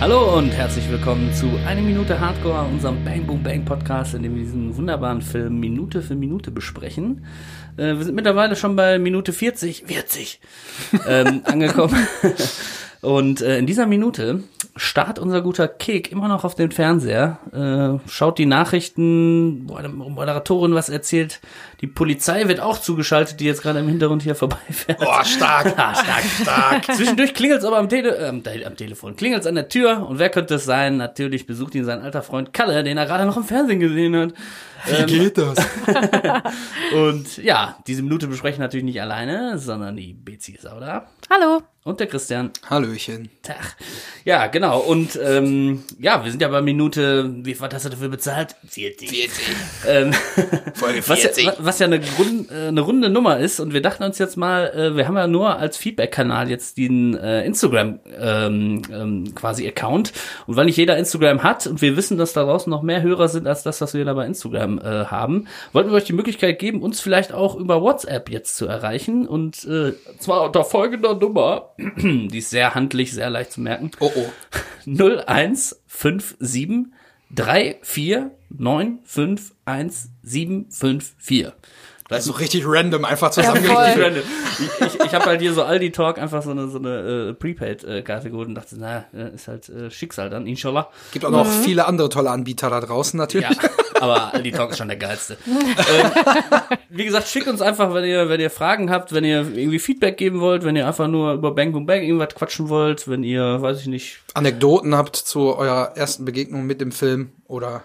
Hallo und herzlich willkommen zu Eine Minute Hardcore, unserem Bang Boom Bang Podcast, in dem wir diesen wunderbaren Film Minute für Minute besprechen. Äh, wir sind mittlerweile schon bei Minute 40, 40 ähm, angekommen. Und äh, in dieser Minute starrt unser guter Kek immer noch auf den Fernseher, äh, schaut die Nachrichten, wo eine Moderatorin was erzählt. Die Polizei wird auch zugeschaltet, die jetzt gerade im Hintergrund hier vorbeifährt. Boah, stark. Stark, stark. Zwischendurch klingelt's aber am, Tele ähm, te- am Telefon, klingelt's an der Tür und wer könnte es sein? Natürlich besucht ihn sein alter Freund Kalle, den er gerade noch im Fernsehen gesehen hat. Wie geht das? Und ja, diese Minute besprechen natürlich nicht alleine, sondern die Bezi ist auch da. Hallo. Und der Christian. Hallöchen. Tag. Ja, genau. Und ähm, ja, wir sind ja bei Minute, wie was hast du dafür bezahlt? 40. 40. Ähm, Folge was, ja, 40. was ja eine, Grund, äh, eine runde Nummer ist. Und wir dachten uns jetzt mal, äh, wir haben ja nur als Feedback-Kanal jetzt den äh, Instagram ähm, ähm, quasi Account. Und weil nicht jeder Instagram hat und wir wissen, dass da draußen noch mehr Hörer sind als das, was wir da bei Instagram äh, haben, wollten wir euch die Möglichkeit geben, uns vielleicht auch über WhatsApp jetzt zu erreichen. Und äh, zwar unter folgender Nummer, die ist sehr handlich, sehr leicht zu merken. Oh oh. 0157 349517754. Das ist so richtig random einfach voll. zusammengelegt. Ich, ich, ich habe halt hier so Aldi Talk einfach so eine, so eine äh, Prepaid-Karte geholt und dachte, na, äh, ist halt äh, Schicksal dann, inshallah. Gibt auch noch viele andere tolle Anbieter da draußen natürlich. Ja, aber Aldi Talk ist schon der geilste. ähm, wie gesagt, schickt uns einfach, wenn ihr, wenn ihr Fragen habt, wenn ihr irgendwie Feedback geben wollt, wenn ihr einfach nur über Bang Boom Bang irgendwas quatschen wollt, wenn ihr, weiß ich nicht, Anekdoten habt zu eurer ersten Begegnung mit dem Film oder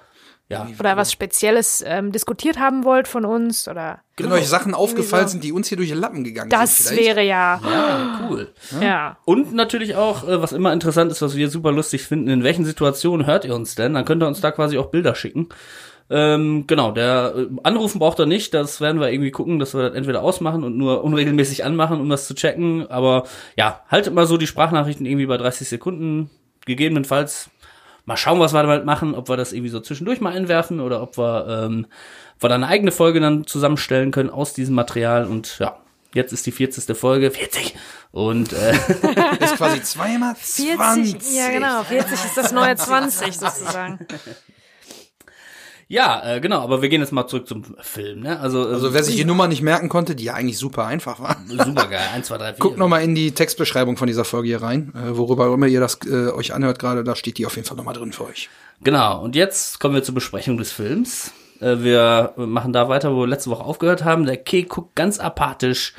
ja, Oder was Spezielles ähm, diskutiert haben wollt von uns oder wenn euch Sachen aufgefallen so. sind, die uns hier durch die Lappen gegangen das sind. vielleicht. wäre ja, ja, cool. ja. Und natürlich auch, äh, was immer interessant ist, was wir super lustig finden, in welchen Situationen hört ihr uns denn? Dann könnt ihr uns da quasi auch Bilder schicken. Ähm, genau, der äh, Anrufen braucht er nicht, das werden wir irgendwie gucken, dass wir das entweder ausmachen und nur unregelmäßig anmachen, um das zu checken. Aber ja, haltet mal so die Sprachnachrichten irgendwie bei 30 Sekunden. Gegebenenfalls mal schauen, was wir damit machen, ob wir das irgendwie so zwischendurch mal einwerfen oder ob wir, ähm, ob wir da eine eigene Folge dann zusammenstellen können aus diesem Material. Und ja, jetzt ist die 40. Folge, 40. Und äh, ist quasi zweimal 40, 20. ja genau, 40 ist das neue 20 sozusagen. Ja, äh, genau, aber wir gehen jetzt mal zurück zum Film, ne? Also, äh, Also wer sich die Nummer nicht merken konnte, die ja eigentlich super einfach war. super geil. 1, 2, 3, 4. Guckt nochmal in die Textbeschreibung von dieser Folge hier rein. Äh, worüber immer ihr das äh, euch anhört gerade, da steht die auf jeden Fall nochmal drin für euch. Genau, und jetzt kommen wir zur Besprechung des Films. Äh, wir machen da weiter, wo wir letzte Woche aufgehört haben. Der Kek guckt ganz apathisch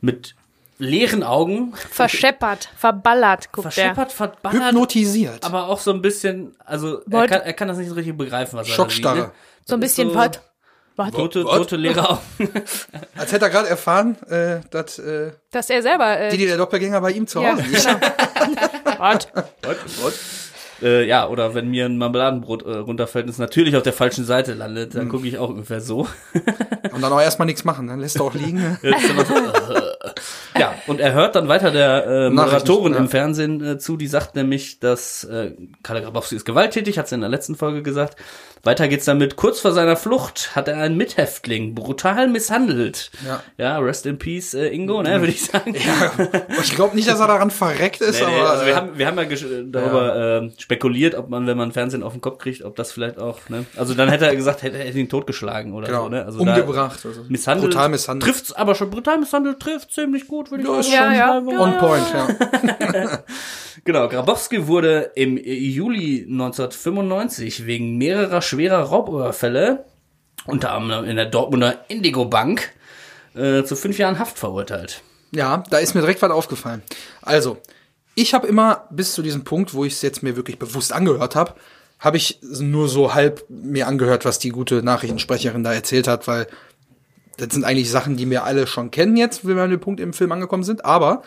mit leeren Augen, Verscheppert, verballert, guckt verscheppert, verballert, Hypnotisiert. aber auch so ein bisschen, also er kann, er kann das nicht so richtig begreifen, was er da Schockstarre. sieht. ne? So ein bisschen so- was. Was? Tote, What? tote leere Augen. Als hätte er gerade erfahren, äh, dass äh, Dass er selber. Äh, die, die der Doppelgänger bei ihm zu ja, Hause liegt. genau. was? Äh, ja, oder wenn mir ein Marmeladenbrot äh, runterfällt und es natürlich auf der falschen Seite landet, dann gucke ich auch ungefähr so. Und dann auch erstmal nichts machen, dann lässt er auch liegen. ne? Ja, und er hört dann weiter der äh, Moderatorin ja. im Fernsehen äh, zu, die sagt nämlich, dass äh, Kalle Grabowski ist gewalttätig, hat sie in der letzten Folge gesagt. Weiter geht's damit, kurz vor seiner Flucht hat er einen Mithäftling brutal misshandelt. Ja. Ja, rest in peace, äh, Ingo, ne, würde ich sagen. Und ich glaube nicht, dass er daran verreckt ist, Nee, nee, aber also wir äh, haben, wir haben ja gesch- darüber äh, spekuliert, ob man, wenn man Fernsehen auf den Kopf kriegt, ob das vielleicht auch, ne? Also dann hätte er gesagt, hätte er ihn totgeschlagen oder genau, so, ne? Also umgebracht. Also misshandelt. Brutal misshandelt. Trifft's aber schon brutal misshandelt, trifft ziemlich gut, würde ich Ja, sagen. ist Ja, schon ja, ja, on ja. point, ja. Genau, Grabowski wurde im Juli 1995 wegen mehrerer schwerer Raubüberfälle, unter anderem in der Dortmunder Indigo Bank, äh, zu fünf Jahren Haft verurteilt. Ja, da ist mir direkt was aufgefallen. Also, ich habe immer bis zu diesem Punkt, wo ich es jetzt mir wirklich bewusst angehört habe, habe ich nur so halb mir angehört, was die gute Nachrichtensprecherin da erzählt hat, weil das sind eigentlich Sachen, die wir alle schon kennen jetzt, wenn wir an dem Punkt im Film angekommen sind. Aber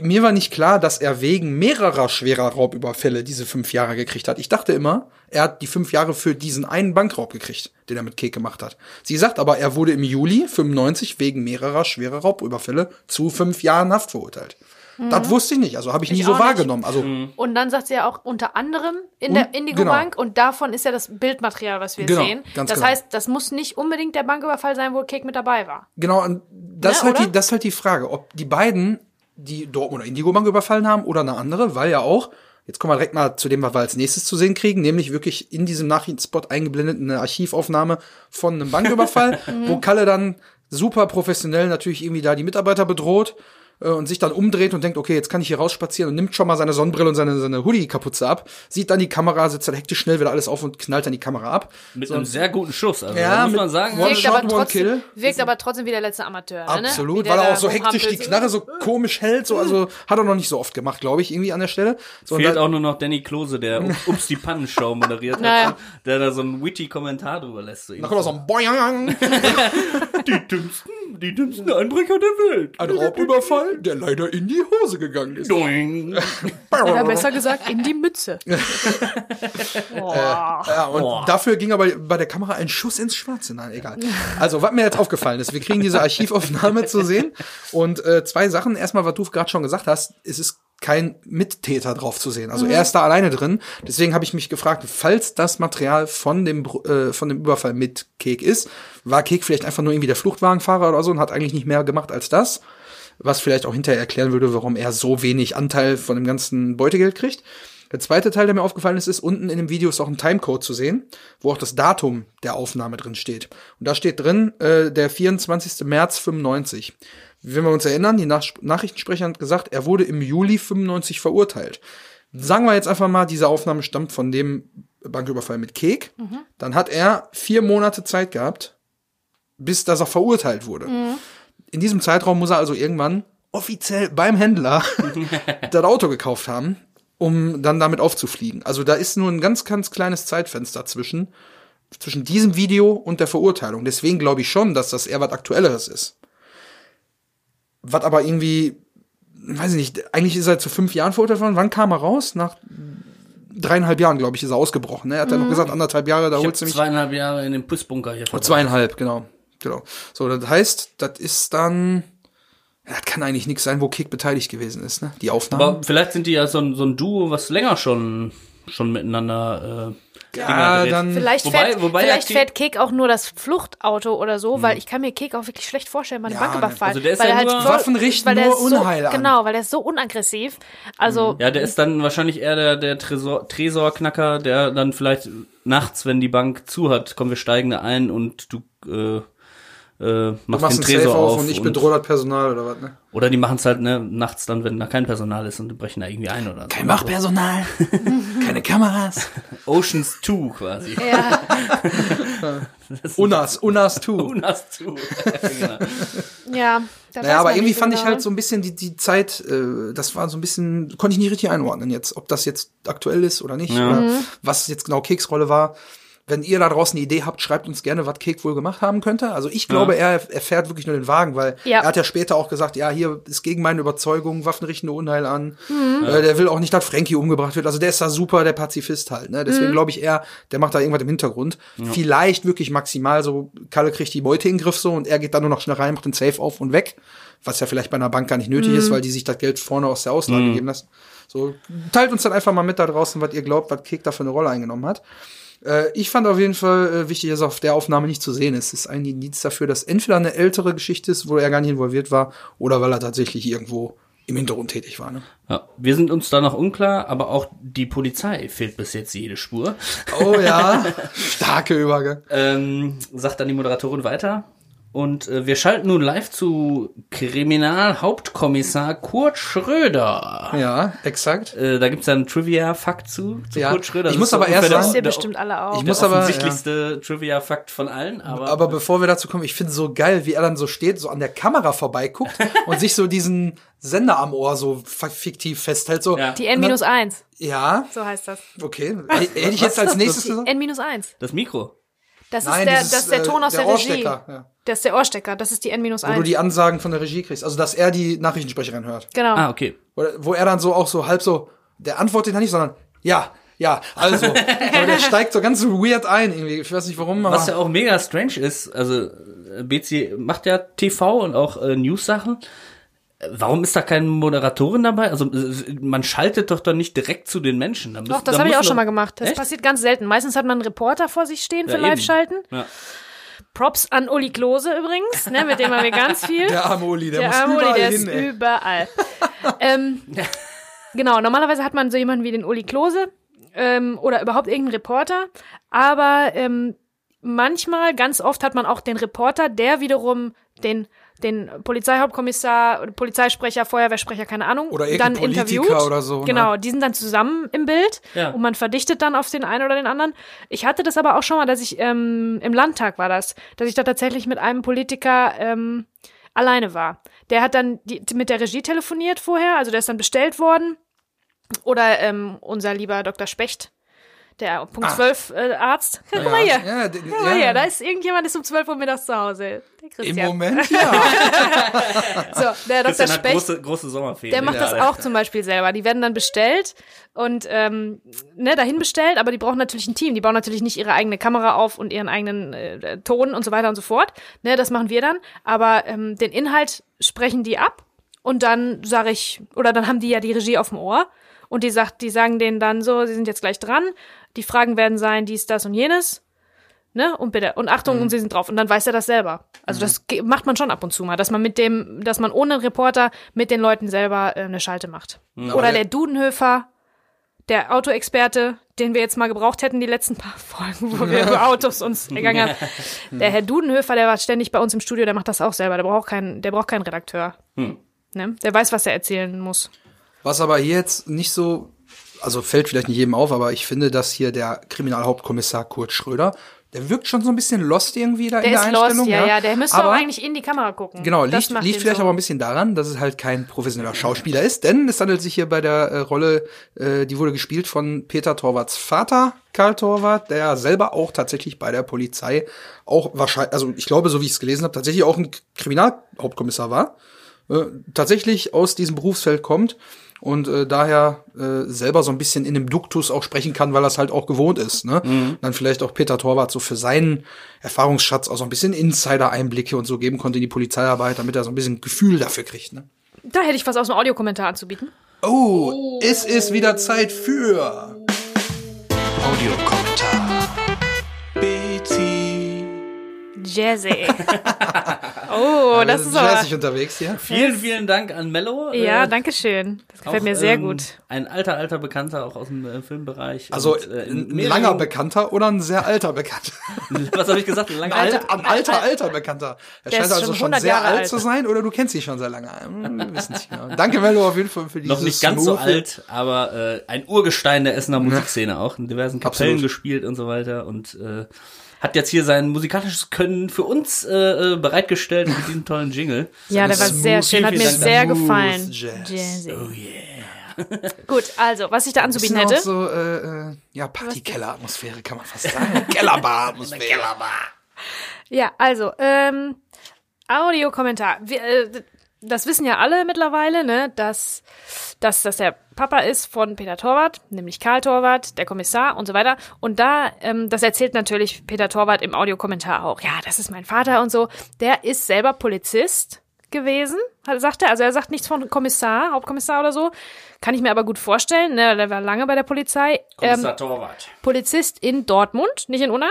mir war nicht klar, dass er wegen mehrerer schwerer Raubüberfälle diese fünf Jahre gekriegt hat. Ich dachte immer, er hat die fünf Jahre für diesen einen Bankraub gekriegt, den er mit Kek gemacht hat. Sie sagt aber, er wurde im Juli 95 wegen mehrerer schwerer Raubüberfälle zu fünf Jahren Haft verurteilt. Das wusste ich nicht, also habe ich, nie Ich so auch nicht. wahrgenommen. Also Und dann sagt sie ja auch unter anderem in Und- der Indigo genau. Bank und davon ist ja das Bildmaterial, was wir Genau, sehen. ganz das genau. heißt, das muss nicht unbedingt der Banküberfall sein, wo Cake mit dabei war. genau, und das, Ne, ist halt oder? die, das ist halt die Frage, ob die beiden die Dortmunder Indigo Bank überfallen haben oder eine andere, weil ja auch Jetzt kommen wir direkt mal zu dem, was wir als nächstes zu sehen kriegen, nämlich wirklich in diesem Nachrichtenspot eingeblendet eine Archivaufnahme von einem Banküberfall, wo Kalle dann super professionell natürlich irgendwie da die Mitarbeiter bedroht und sich dann umdreht und denkt, okay, jetzt kann ich hier rausspazieren und nimmt schon mal seine Sonnenbrille und seine, seine Hoodie-Kapuze ab, sieht dann die Kamera, setzt dann hektisch schnell wieder alles auf und knallt dann die Kamera ab. Mit einem sehr guten Schuss. Also, Ja, muss man sagen, One Wirkt shot, aber, one trotzdem, kill. wirkt aber trotzdem wie der letzte Amateur. Ne? Absolut, der weil er auch so hektisch die. Knarre so komisch hält, so, also hat er noch nicht so oft gemacht, glaube ich, irgendwie an der Stelle. So, und fehlt auch nur noch Danny Klose, der Ups die Pannenshow moderiert hat, Naja. der da so einen witty Kommentar drüber lässt. So dann kommt auch so ein Boing, die dümmsten, die dümmsten Einbrecher der Welt. ein Raubüberfall, der leider in die Hose gegangen ist. Doing. Oder besser gesagt, in die Mütze. Boah. Ja, und Boah. dafür ging aber bei der Kamera ein Schuss ins Schwarze. Nein, egal. Also, was mir jetzt aufgefallen ist, wir kriegen diese Archivaufnahme zu sehen. Und äh, zwei Sachen. Erstmal, was du gerade schon gesagt hast, es ist kein Mittäter drauf zu sehen. Also er ist da alleine drin. Deswegen habe ich mich gefragt, falls das Material von dem äh, von dem Überfall mit Kek ist, war Kek vielleicht einfach nur irgendwie der Fluchtwagenfahrer oder so und hat eigentlich nicht mehr gemacht als das. Was vielleicht auch hinterher erklären würde, warum er so wenig Anteil von dem ganzen Beutegeld kriegt. Der zweite Teil, der mir aufgefallen ist, ist unten in dem Video ist auch ein Timecode zu sehen, wo auch das Datum der Aufnahme drin steht. Und da steht drin, äh, der 24. März 95. Wenn wir uns erinnern, die Nach Nachrichtensprecher hat gesagt, er wurde im Juli 95 verurteilt. Sagen wir jetzt einfach mal, diese Aufnahme stammt von dem Banküberfall mit Kek. Dann hat er vier Monate Zeit gehabt, bis dass er verurteilt wurde. In diesem Zeitraum muss er also irgendwann offiziell beim Händler das Auto gekauft haben, um dann damit aufzufliegen. Also da ist nur ein ganz, ganz kleines Zeitfenster zwischen, zwischen diesem Video und der Verurteilung. Deswegen glaube ich schon, dass das eher was Aktuelleres ist. Was aber irgendwie, weiß ich nicht, eigentlich ist er zu fünf Jahren verurteilt worden. Wann kam er raus? Nach dreieinhalb Jahren, glaube ich, ist er ausgebrochen. Ne? Er hat ja noch gesagt, anderthalb Jahre, da Ich holst du mich. zweieinhalb Jahre in dem Pussbunker hier verbracht. Zweieinhalb, genau. Genau. So, das heißt, das ist dann. Ja, das kann eigentlich nichts sein, wo Kick beteiligt gewesen ist, ne? Die Aufnahme. Aber vielleicht sind die ja so ein, so ein Duo, was länger schon, schon miteinander äh, Ja, dann- Vielleicht, Wobei- fährt, wobei vielleicht ja fährt Kek auch nur das Fluchtauto oder so, weil ich kann mir Kek auch wirklich schlecht vorstellen bei einem Ja, Banküberfall. also der ist weil ja er halt nur- Waffen richten weil der nur ist so, Unheil an. Genau, weil er ist so unaggressiv. Also, Ja, der ist dann wahrscheinlich eher der, der Tresor, Tresorknacker, der dann vielleicht nachts, wenn die Bank zu hat, kommen wir steigen da ein und du äh, äh, du machst, machst den Tresor Safe auf und ich bedrohe das Personal oder was, ne? oder die machen es halt ne, nachts dann, wenn da kein Personal ist und die brechen da irgendwie ein oder so. Kein Wachpersonal, keine Kameras. Oceans 2 quasi. ja, Unas, Unas 2. Unas 2. genau. ja. Naja, aber irgendwie nicht fand ich genau. halt so ein bisschen die, die Zeit, äh, das war so ein bisschen, konnte ich nicht richtig einordnen jetzt, ob das jetzt aktuell ist oder nicht, Ja. oder was jetzt genau Keks Rolle war. Wenn ihr da draußen eine Idee habt, schreibt uns gerne, was Kek wohl gemacht haben könnte. Also ich glaube, er, er fährt wirklich nur den Wagen, weil Ja. er hat ja später auch gesagt, ja, hier ist gegen meine Überzeugung, Waffen richten nur Unheil an. Äh, der will auch nicht, dass Frankie umgebracht wird. Also der ist da super, der Pazifist halt. Ne? Deswegen glaube ich eher, der macht da irgendwas im Hintergrund. Vielleicht wirklich maximal so, Kalle kriegt die Beute in den Griff so und er geht dann nur noch schnell rein, macht den Safe auf und weg. Was ja vielleicht bei einer Bank gar nicht nötig ist, weil die sich das Geld vorne aus der Auslage geben lassen. So, teilt uns dann einfach mal mit da draußen, was ihr glaubt, was Kek da für eine Rolle eingenommen hat. Äh, ich fand auf jeden Fall äh, wichtig, dass er auf der Aufnahme nicht zu sehen ist. Das ist ein Indiz dafür, dass entweder eine ältere Geschichte ist, wo er gar nicht involviert war, oder weil er tatsächlich irgendwo im Hintergrund tätig war. Ne? Ja, wir sind uns da noch unklar, aber auch die Polizei fehlt bis jetzt jede Spur. Oh ja, starke Übergang. Ähm, sagt dann die Moderatorin weiter. Und äh, wir schalten nun live zu Kriminalhauptkommissar Kurt Schröder. Ja, exakt. Äh, da gibt's ja einen Trivia-Fakt zu, zu Ja. Kurt Schröder. Ich Das muss ist aber erst sagen- der- bestimmt alle auch. Ich der muss aber- offensichtlichste Trivia-Fakt von allen, aber, Aber bevor wir dazu kommen, ich finde so geil, wie er dann so steht, so an der Kamera vorbeiguckt und sich so diesen Sender am Ohr so fiktiv festhält. So, Ja. Die N-1, ja, so heißt das. okay. Hätte ich jetzt als nächstes gesagt? N-1. das Mikro. Das ist Nein, der, dieses, das ist der äh, Ton aus der der, Regie. Ja. Das ist der Ohrstecker, das ist die Wo du N-1. die Ansagen von der Regie kriegst. Also, dass er die Nachrichtensprecherin hört. Genau. Ah, okay. Oder, wo er dann so auch so halb so, der antwortet dann nicht, sondern ja, ja, also. aber der steigt so ganz weird ein irgendwie. Ich weiß nicht warum, aber. Was ja auch mega strange ist, also äh, BC macht ja TV und auch äh, News-Sachen. Warum ist da keine Moderatorin dabei? Also äh, man schaltet doch dann nicht direkt zu den Menschen. Da müssen, Doch, das da habe ich auch schon mal gemacht. Das Echt? passiert ganz selten. Meistens hat man einen Reporter vor sich stehen für Ja, eben. Live-Schalten. Ja. Props an Uli Klose übrigens, ne, mit dem haben wir ganz viel. der arme Uli, der, Der muss arme Uli, überall der hin, ist ey. überall. ähm, Genau, normalerweise hat man so jemanden wie den Uli Klose ähm, oder überhaupt irgendeinen Reporter, aber ähm, manchmal, ganz oft hat man auch den Reporter, der wiederum den den Polizeihauptkommissar, Polizeisprecher, Feuerwehrsprecher, keine Ahnung, Oder dann Politiker interviewt. oder so, ne? Genau, die sind dann zusammen im Bild Ja. und man verdichtet dann auf den einen oder den anderen. Ich hatte das aber auch schon mal, dass ich ähm, im Landtag war das, dass ich da tatsächlich mit einem Politiker ähm, alleine war. Der hat dann die, mit der Regie telefoniert vorher, also der ist dann bestellt worden. Oder ähm, unser lieber Dr. Specht, der Punkt Ah. 12 äh, Arzt. Guck mal hier. Ja, Guck mal ja. hier, da ist irgendjemand ist um 12 Uhr mittags zu Hause. Der Im Christian. Moment, ja. So, der Dr. Specht. große, große Sommerferien. Der macht das auch zum Beispiel selber. Die werden dann bestellt und ähm, ne, dahin bestellt, aber die brauchen natürlich ein Team. Die bauen natürlich nicht ihre eigene Kamera auf und ihren eigenen äh, Ton und so weiter und so fort. Ne, das machen wir dann. Aber ähm, den Inhalt sprechen die ab und dann sage ich, oder dann haben die ja die Regie auf dem Ohr und die sagt, die sagen denen dann so, sie sind jetzt gleich dran. Die Fragen werden sein, dies, das und jenes. Ne? Und bitte. Und Achtung, Mhm. und sie sind drauf. Und dann weiß er das selber. Also das ge- macht man schon ab und zu mal, dass man mit dem, dass man ohne Reporter mit den Leuten selber äh, eine Schalte macht. Aber Oder der- der Dudenhöfer, der Autoexperte, den wir jetzt mal gebraucht hätten, die letzten paar Folgen, wo wir über Autos uns ergangen haben. Der Herr Dudenhöfer, der war ständig bei uns im Studio, der macht das auch selber. Der braucht keinen, der braucht keinen Redakteur. Hm. Ne? Der weiß, was er erzählen muss. Was aber hier jetzt nicht so, also fällt vielleicht nicht jedem auf, aber ich finde, dass hier der Kriminalhauptkommissar Kurt Schröder, der wirkt schon so ein bisschen lost irgendwie da in Der der ist Einstellung. lost, ja, ja. Der müsste aber, auch eigentlich in die Kamera gucken. Genau, liegt, liegt vielleicht so. aber ein bisschen daran, dass es halt kein professioneller Schauspieler ist, denn es handelt sich hier bei der äh, Rolle, äh, die wurde gespielt von Peter Torwarts Vater, Karl Torwart, der selber auch tatsächlich bei der Polizei auch wahrscheinlich, also ich glaube, so wie ich es gelesen habe, tatsächlich auch ein Kriminalhauptkommissar war, äh, tatsächlich aus diesem Berufsfeld kommt und äh, daher äh, selber so ein bisschen in dem Duktus auch sprechen kann, weil er es halt auch gewohnt ist. Ne? Dann vielleicht auch Peter Torwart so für seinen Erfahrungsschatz auch so ein bisschen Insider-Einblicke und so geben konnte in die Polizeiarbeit, damit er so ein bisschen Gefühl dafür kriegt. Ne? Da hätte ich was aus dem Audiokommentar anzubieten. Oh, es ist wieder Zeit für Audiokommentar. Jazzy. oh, das ist aber. jazzig unterwegs hier. Vielen, vielen Dank an Mello. Ja, Äh, danke schön. Das gefällt auch, mir sehr ähm, gut. Ein alter, alter Bekannter auch aus dem äh, Filmbereich. Also Und, äh, in ein langer Bekannter oder ein sehr alter Bekannter? Was habe ich gesagt? Ein langer Alt, alter. ein alter, alter Bekannter. Er Der scheint also schon schon 100 sehr Jahre alt zu sein oder du kennst ihn schon sehr lange. Hm, Wir wissen nicht genau. Danke, Mello, auf jeden Fall für dieses Noch nicht ganz so smooth- alt, aber äh, ein Urgestein der Essener Musikszene auch. In diversen Kapellen Absolut. gespielt und so weiter. Und äh, hat jetzt hier sein musikalisches Können für uns äh, äh, bereitgestellt mit diesem tollen Jingle. Ja, der war sehr schön, hat mir sehr gefallen. Jazz. Oh yeah. Gut, also, was ich da anzubieten hätte. so, äh, äh, ja, Partykeller-Atmosphäre kann man fast sagen. Kellerbar-Atmosphäre. Ja, also, ähm, Audiokommentar. Wir, äh, das wissen ja alle mittlerweile, ne, dass, dass das der Papa ist von Peter Torwart, nämlich Karl Torwart, der Kommissar und so weiter. Und da, ähm, das erzählt natürlich Peter Torwart im Audiokommentar auch. Ja, das ist mein Vater und so. Der ist selber Polizist gewesen, sagt er. Also er sagt nichts von Kommissar, Hauptkommissar oder so. Kann ich mir aber gut vorstellen. Ne, der war lange bei der Polizei. Ähm, Kommissar Torwart. Polizist in Dortmund, nicht in Unna.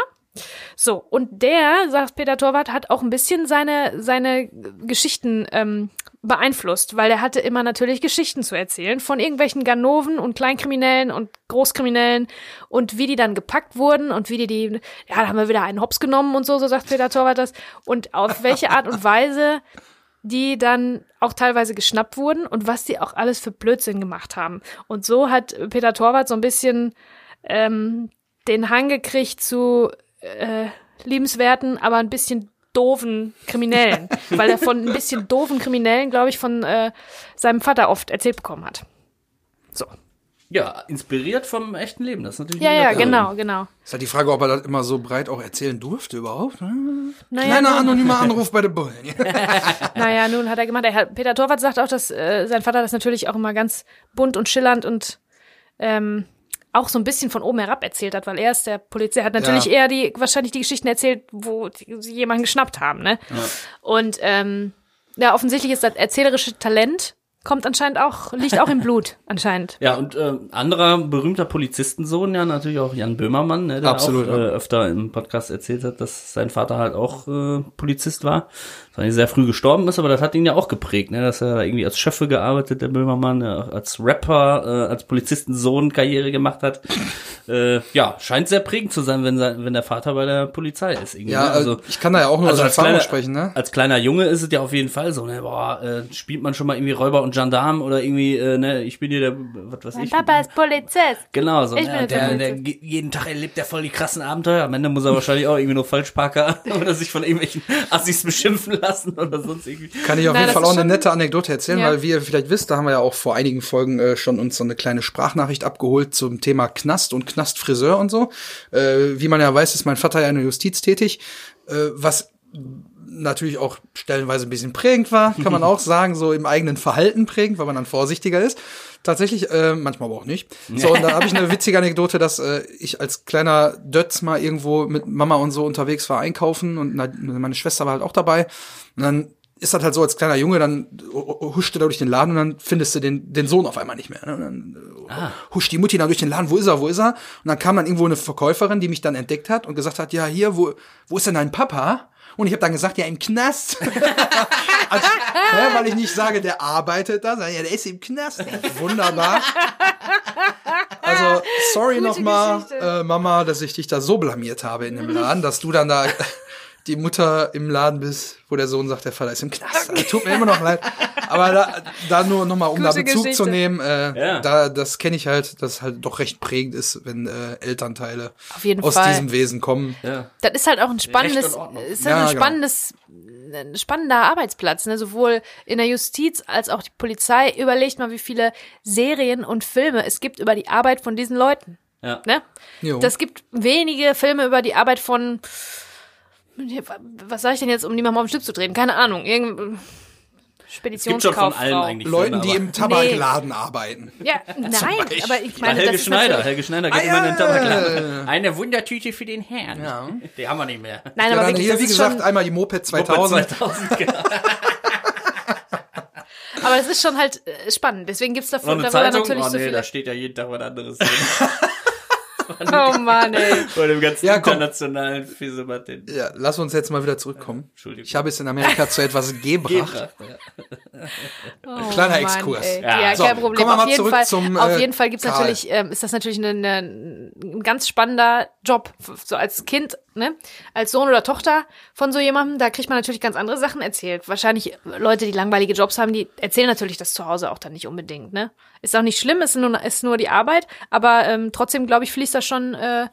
So, und der, sagt Peter Torwart, hat auch ein bisschen seine, seine Geschichten ähm, beeinflusst, weil er hatte immer natürlich Geschichten zu erzählen von irgendwelchen Ganoven und Kleinkriminellen und Großkriminellen und wie die dann gepackt wurden und wie die die, ja, da haben wir wieder einen Hops genommen und so, so sagt Peter Torwart das und auf welche Art und Weise die dann auch teilweise geschnappt wurden und was die auch alles für Blödsinn gemacht haben. Und so hat Peter Torwart so ein bisschen ähm, den Hang gekriegt zu äh, liebenswerten, aber ein bisschen doofen Kriminellen, weil er von ein bisschen doofen Kriminellen, glaube ich, von äh, seinem Vater oft erzählt bekommen hat. So. Ja, inspiriert vom echten Leben. Das ist natürlich Ja, ja, genau, genau. Ist halt die Frage, ob er das immer so breit auch erzählen durfte überhaupt. Hm? Naja, Kleiner anonymer Anruf bei der Bullen. naja, nun hat er gemacht. Er hat, Peter Torwart sagt auch, dass äh, sein Vater das natürlich auch immer ganz bunt und schillernd und ähm, auch so ein bisschen von oben herab erzählt hat, weil er ist der Polizei, hat natürlich Ja. eher die, wahrscheinlich die Geschichten erzählt, wo sie jemanden geschnappt haben, ne? Und ähm, ja, offensichtlich ist das erzählerische Talent Kommt anscheinend auch, liegt auch im Blut, anscheinend. Ja, und äh, anderer berühmter Polizistensohn, ja, natürlich auch Jan Böhmermann, ne, der Absolut, auch äh, ja. öfter im Podcast erzählt hat, dass sein Vater halt auch äh, Polizist war. Zwar nicht sehr früh gestorben ist, aber das hat ihn ja auch geprägt, ne, dass er da irgendwie als Schöffe gearbeitet, der Böhmermann, äh, auch als Rapper, äh, als Polizistensohn Karriere gemacht hat. äh, ja, scheint sehr prägend zu sein, wenn, sein, wenn der Vater bei der Polizei ist. Irgendwie, Ja, ne? also ich kann da ja auch nur aus als Erfahrung kleiner- sprechen, ne? Als kleiner Junge ist es ja auf jeden Fall so, ne, boah, äh, spielt man schon mal irgendwie Räuber und Gendarm oder irgendwie, äh, ne, ich bin hier der, was weiß ich. ist Polizist. Genau, so, Ich ne, bin der, der der, Polizist. ge- jeden Tag erlebt der voll die krassen Abenteuer. Am Ende muss er wahrscheinlich auch irgendwie nur Falschparker oder sich von irgendwelchen Assis beschimpfen lassen oder sonst irgendwie. Kann ich auf Na, jeden Fall auch eine nette Anekdote erzählen, Ja. weil wie ihr vielleicht wisst, da haben wir ja auch vor einigen Folgen äh, schon uns so eine kleine Sprachnachricht abgeholt zum Thema Knast und Knastfriseur und so. Äh, wie man ja weiß, ist mein Vater ja in der Justiz tätig, äh, was natürlich auch stellenweise ein bisschen prägend war, kann man auch sagen, so im eigenen Verhalten prägend, weil man dann vorsichtiger ist. Tatsächlich, äh, manchmal aber auch nicht. So, und da habe ich eine witzige Anekdote, dass äh, ich als kleiner Dötz mal irgendwo mit Mama und so unterwegs war einkaufen und meine Schwester war halt auch dabei. Und dann ist das halt so als kleiner Junge, dann huscht du da durch den Laden und dann findest du den, den Sohn auf einmal nicht mehr. Ne? Und dann äh, huscht die Mutti dann durch den Laden, wo ist er, wo ist er? Und dann kam dann irgendwo eine Verkäuferin, die mich dann entdeckt hat und gesagt hat, ja, hier, wo, wo ist denn dein Papa? Und ich habe dann gesagt, ja, im Knast. also, ne, weil ich nicht sage, der arbeitet da, sondern ja, der ist im Knast. Ja, wunderbar. Also, sorry nochmal, äh, Mama, dass ich dich da so blamiert habe in dem Laden, dass du dann da die Mutter im Laden bist, wo der Sohn sagt, der Vater ist im Knast. Also, tut mir immer noch leid. Aber da, da nur nochmal, um da Gute Bezug Geschichte. zu nehmen, äh, Ja. da, das kenne ich halt, dass halt doch recht prägend ist, wenn äh, Elternteile Auf jeden aus Fall. diesem Wesen kommen. Ja. Das ist halt auch ein spannendes, ist Ja, halt ein genau. spannendes, ein spannender Arbeitsplatz, ne? Sowohl in der Justiz als auch die Polizei. Überlegt mal, wie viele Serien und Filme es gibt über die Arbeit von diesen Leuten. Ja. Ne? Jo. Das gibt wenige Filme über die Arbeit von was sage ich denn jetzt, um niemanden auf den Schlips zu drehen? Keine Ahnung. Irgend Es Speditionskauffrau. allen eigentlich. Leuten, die im Tabakladen arbeiten. Ja, nein, aber ich meine, Helge das ist Schneider. Helge Schneider geht Ah, immer in den ja. Tabakladen. Eine Wundertüte für den Herrn. Ja. Die haben wir nicht mehr. Nein, Ja, aber wirklich, hier, das wie ist gesagt, schon, einmal die Moped Moped 2000. 2000, genau. aber das ist schon halt äh, spannend. Deswegen gibt's eine darüber Zeitung? natürlich Oh so nee, viele. da steht ja jeden Tag was anderes drin. Oh Mann, ey. Bei dem ganzen Ja, internationalen Fisemartin. Ja, lass uns jetzt mal wieder zurückkommen. Entschuldigung. Ich habe es in Amerika zu etwas gebracht. Gebracht, ja. Oh Kleiner Mann, Exkurs. ey. Ja. Ja, So, kein Problem. kommen wir mal Auf jeden zurück Fall, zum, auf äh, jeden Fall gibt's Karl. natürlich, ähm, ist das natürlich eine, eine, ein ganz spannender Job. So als Kind, ne? Als Sohn oder Tochter von so jemandem, da kriegt man natürlich ganz andere Sachen erzählt. Wahrscheinlich Leute, die langweilige Jobs haben, die erzählen natürlich das zu Hause auch dann nicht unbedingt, ne? Ist auch nicht schlimm, ist nur, ist nur die Arbeit, aber ähm, trotzdem, glaube ich, fließt das schon, äh,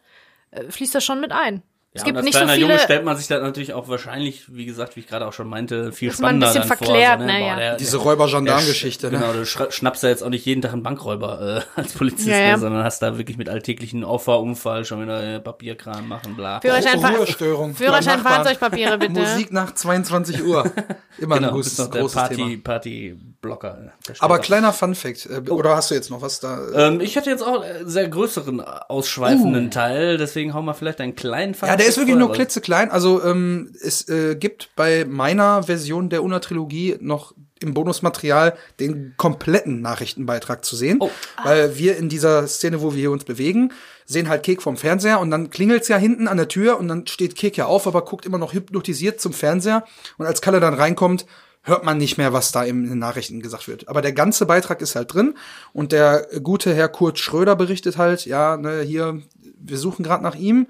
äh, fließt das schon mit ein. Ja, es gibt und als nicht so kleiner viele. Junge stellt man sich das natürlich auch wahrscheinlich, wie gesagt, wie ich gerade auch schon meinte, viel Ist man ein spannender bisschen dann verklärt, vor. ne, ja. der, Diese Räuber-Gendarm-Geschichte, Genau, ne? du schra- schnappst ja jetzt auch nicht jeden Tag einen Bankräuber äh, als Polizist, Ja, ja. Ne, sondern hast da wirklich mit alltäglichen Auffahrunfall schon wieder äh, Papierkram machen, bla. Führerschein, Fahr- Ruhestörung. Führerschein. Fahrzeugpapiere, bitte. Musik nach 22 Uhr. Immer ein Genau, großes, noch der großes Party, Thema. Party-Blocker. Äh, der steht Aber kleiner Fun-Fact. Äh, Oder hast du jetzt noch was da? Ähm, ich hätte jetzt auch einen sehr größeren, ausschweifenden Teil, deswegen hauen wir vielleicht einen kleinen Fun Uh. Ja, der ist Fact wirklich nur klitzeklein. Also ähm, es äh, gibt bei meiner Version der Una-Trilogie noch im Bonusmaterial den kompletten Nachrichtenbeitrag zu sehen. Oh. Weil wir in dieser Szene, wo wir hier uns bewegen, sehen halt Kek vom Fernseher und dann klingelt's ja hinten an der Tür und dann steht Kek ja auf, aber guckt immer noch hypnotisiert zum Fernseher. Und als Kalle dann reinkommt, hört man nicht mehr, was da in den Nachrichten gesagt wird. Aber der ganze Beitrag ist halt drin und der gute Herr Kurt Schröder berichtet halt, ja, ne, hier, wir suchen gerade nach ihm.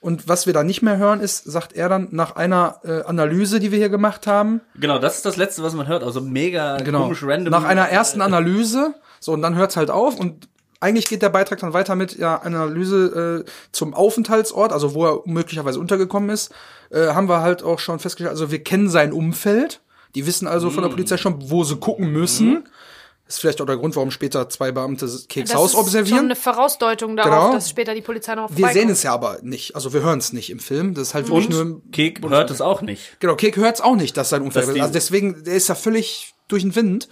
Und was wir da nicht mehr hören, ist, sagt er dann, nach einer äh, Analyse, die wir hier gemacht haben, Genau, das ist das Letzte, was man hört. Also mega genau, komisch random. nach einer ersten Analyse, so, und dann hört's halt auf und eigentlich geht der Beitrag dann weiter mit ja, Analyse äh, zum Aufenthaltsort, also wo er möglicherweise untergekommen ist, äh, haben wir halt auch schon festgestellt, also wir kennen sein Umfeld, die wissen also Mm. von der Polizei schon, wo sie gucken müssen. Das ist vielleicht auch der Grund, warum später zwei Beamte Keks Das Haus ist schon observieren. eine Vorausdeutung darauf, Genau. dass später die Polizei noch Wir sehen es ja aber nicht, also wir hören es nicht im Film. Das ist halt wirklich nur Und Kek hört es auch nicht. Genau, Kek hört's auch nicht, dass sein Unfall Dass ist. die- Also deswegen, der ist ja völlig durch den Wind.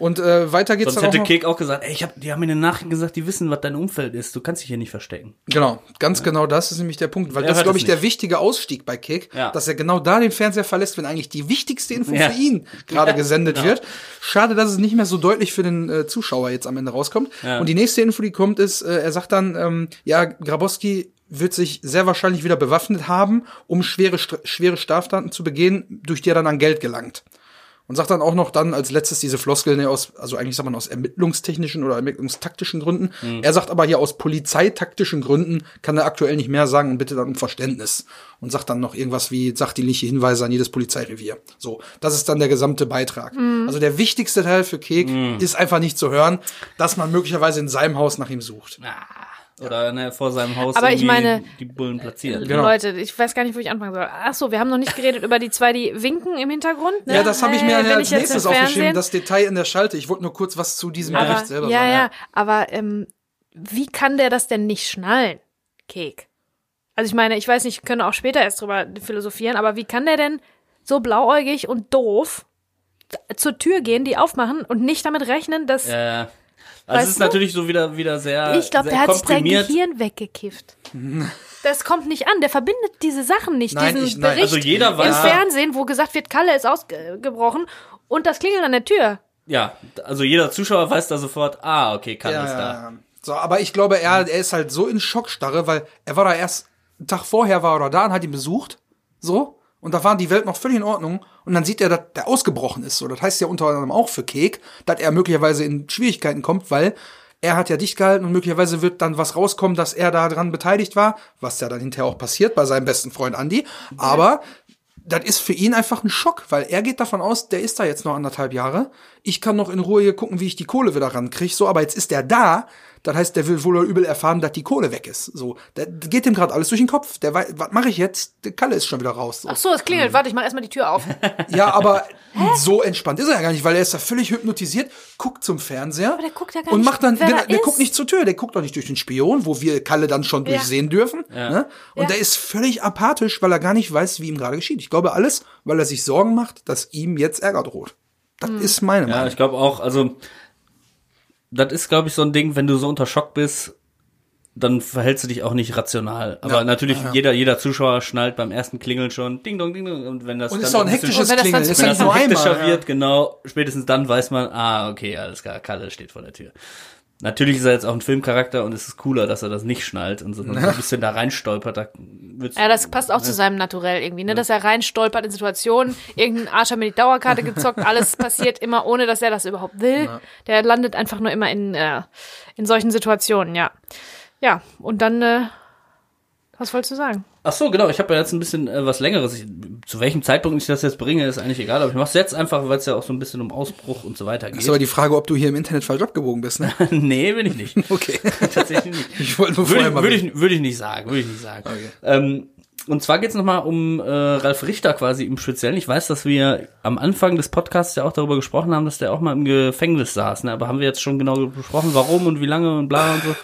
Und äh, weiter geht's Sonst dann auch hätte noch. Kek auch gesagt, ey, ich hab, die haben mir in den Nachrichten gesagt, die wissen, was dein Umfeld ist. Du kannst dich hier nicht verstecken. Genau, ganz genau das ist nämlich der Punkt, weil Er das hört glaube ich der nicht. wichtige Ausstieg bei Kick, Ja. dass er genau da den Fernseher verlässt, wenn eigentlich die wichtigste Info Ja. für ihn gerade Ja, gesendet genau. wird. Schade, dass es nicht mehr so deutlich für den äh, Zuschauer jetzt am Ende rauskommt. Ja. Und die nächste Info, die kommt, ist, äh, er sagt dann, ähm, ja, Grabowski wird sich sehr wahrscheinlich wieder bewaffnet haben, um schwere, schwere Straftaten zu begehen, durch die er dann an Geld gelangt. Und sagt dann auch noch dann als letztes diese Floskel ne, aus, also eigentlich sagt man aus ermittlungstechnischen oder ermittlungstaktischen Gründen. Er sagt aber hier aus polizeitaktischen Gründen kann er aktuell nicht mehr sagen und bitte dann um Verständnis. Und sagt dann noch irgendwas wie sachdienliche Hinweise an jedes Polizeirevier. So, das ist dann der gesamte Beitrag. Also der wichtigste Teil für Kek ist einfach nicht zu hören, dass man möglicherweise in seinem Haus nach ihm sucht. Oder ne, vor seinem Haus Aber ich meine- die Bullen platziert. Genau. Leute, ich weiß gar nicht, wo ich anfangen soll. Ach so, wir haben noch nicht geredet über die zwei, die winken im Hintergrund. Ne? Ja, das habe ich mir Äh, wenn als nächstes aufgeschrieben, das Detail in der Schalte. Ich wollte nur kurz was zu diesem aber, Bericht selber ja, sagen. ja, aber ähm, wie kann der das denn nicht schnallen, Kek? Also ich meine, ich weiß nicht, können auch später erst drüber philosophieren, aber wie kann der denn so blauäugig und doof zur Tür gehen, die aufmachen und nicht damit rechnen, dass Äh, also Weißt es ist du? natürlich so wieder, wieder sehr, ich glaube, der hat sich sein. Gehirn weggekifft. Das kommt nicht an. Der verbindet diese Sachen nicht. Nein, diesen ich- nein. Bericht Also jeder im weiß- Fernsehen, wo gesagt wird, Kalle ist ausgebrochen und das Klingeln an der Tür. Ja, also jeder Zuschauer weiß da sofort, ah, okay, kann Ja, ist ja, da. ja. So, aber ich glaube, er, er ist halt so in Schockstarre, weil er war da erst, einen Tag vorher war er da und hat ihn besucht. So. Und da war die Welt noch völlig in Ordnung. Und dann sieht er, dass der ausgebrochen ist. So, das heißt ja unter anderem auch für Kek, dass er möglicherweise in Schwierigkeiten kommt, weil er hat ja dicht gehalten und möglicherweise wird dann was rauskommen, dass er daran beteiligt war, was ja dann hinterher auch passiert bei seinem besten Freund Andy. Aber das ist für ihn einfach ein Schock, weil er geht davon aus, der ist da jetzt noch anderthalb Jahre. Ich kann noch in Ruhe hier gucken, wie ich die Kohle wieder rankriege. So, aber jetzt ist der da. Das heißt, der will wohl oder übel erfahren, dass die Kohle weg ist. So, der geht dem gerade alles durch den Kopf. Der weiß, was mache ich jetzt? Der Kalle ist schon wieder raus. So. Ach so, es klingelt. Warte, ich mach erstmal die Tür auf. Ja, aber so entspannt ist er ja gar nicht, weil er ist da völlig hypnotisiert, guckt zum Fernseher der guckt ja gar und nicht, macht dann, wer genau, da der ist. guckt nicht zur Tür, der guckt doch nicht durch den Spion, wo wir Kalle dann schon Ja. durchsehen dürfen. Ne? Und Ja. der ist völlig apathisch, weil er gar nicht weiß, wie ihm gerade geschieht. Ich glaube alles, weil er sich Sorgen macht, dass ihm jetzt Ärger droht. Das Hm. ist meine Ja, Meinung. ich glaube auch, also das ist, glaube ich, so ein Ding, wenn du so unter Schock bist, dann verhältst du dich auch nicht rational. Aber Ja, natürlich, ja, ja. jeder, jeder Zuschauer schnallt beim ersten Klingeln schon Ding dong, Ding dong. Und wenn das Und dann ist auch ein bisschen- hektisches Und wenn das Klingeln. Ist wenn das dann einmal. hektischer wird, genau, spätestens dann weiß man, ah, okay, alles klar, Kalle steht vor der Tür. Natürlich ist er jetzt auch ein Filmcharakter und es ist cooler, dass er das nicht schnallt und so so ein bisschen da reinstolpert. Da wird's Ja, das passt auch zu seinem Naturell irgendwie, ne? Dass er reinstolpert in Situationen, irgendein Arsch hat mir die Dauerkarte gezockt, alles passiert immer, ohne dass er das überhaupt will. Der landet einfach nur immer in, äh, in solchen Situationen, ja. Ja, und dann, äh, was wolltest du sagen? Ach so, genau. Ich habe ja jetzt ein bisschen äh, was Längeres. Ich, zu welchem Zeitpunkt ich das jetzt bringe, ist eigentlich egal. Aber ich mache es jetzt einfach, weil es ja auch so ein bisschen um Ausbruch und so weiter geht. Ist aber die Frage, ob du hier im Internet falsch abgebogen bist, ne? nee, bin ich nicht. Okay. Tatsächlich nicht. Ich wollte nur Würde vorher ich, mal würde ich, würde ich nicht sagen, würde ich nicht sagen. Okay. Ähm, und zwar geht es nochmal um äh, Ralf Richter quasi im Speziellen. Ich weiß, dass wir am Anfang des Podcasts ja auch darüber gesprochen haben, dass der auch mal im Gefängnis saß. Ne? Aber haben wir jetzt schon genau besprochen, warum und wie lange und bla und so?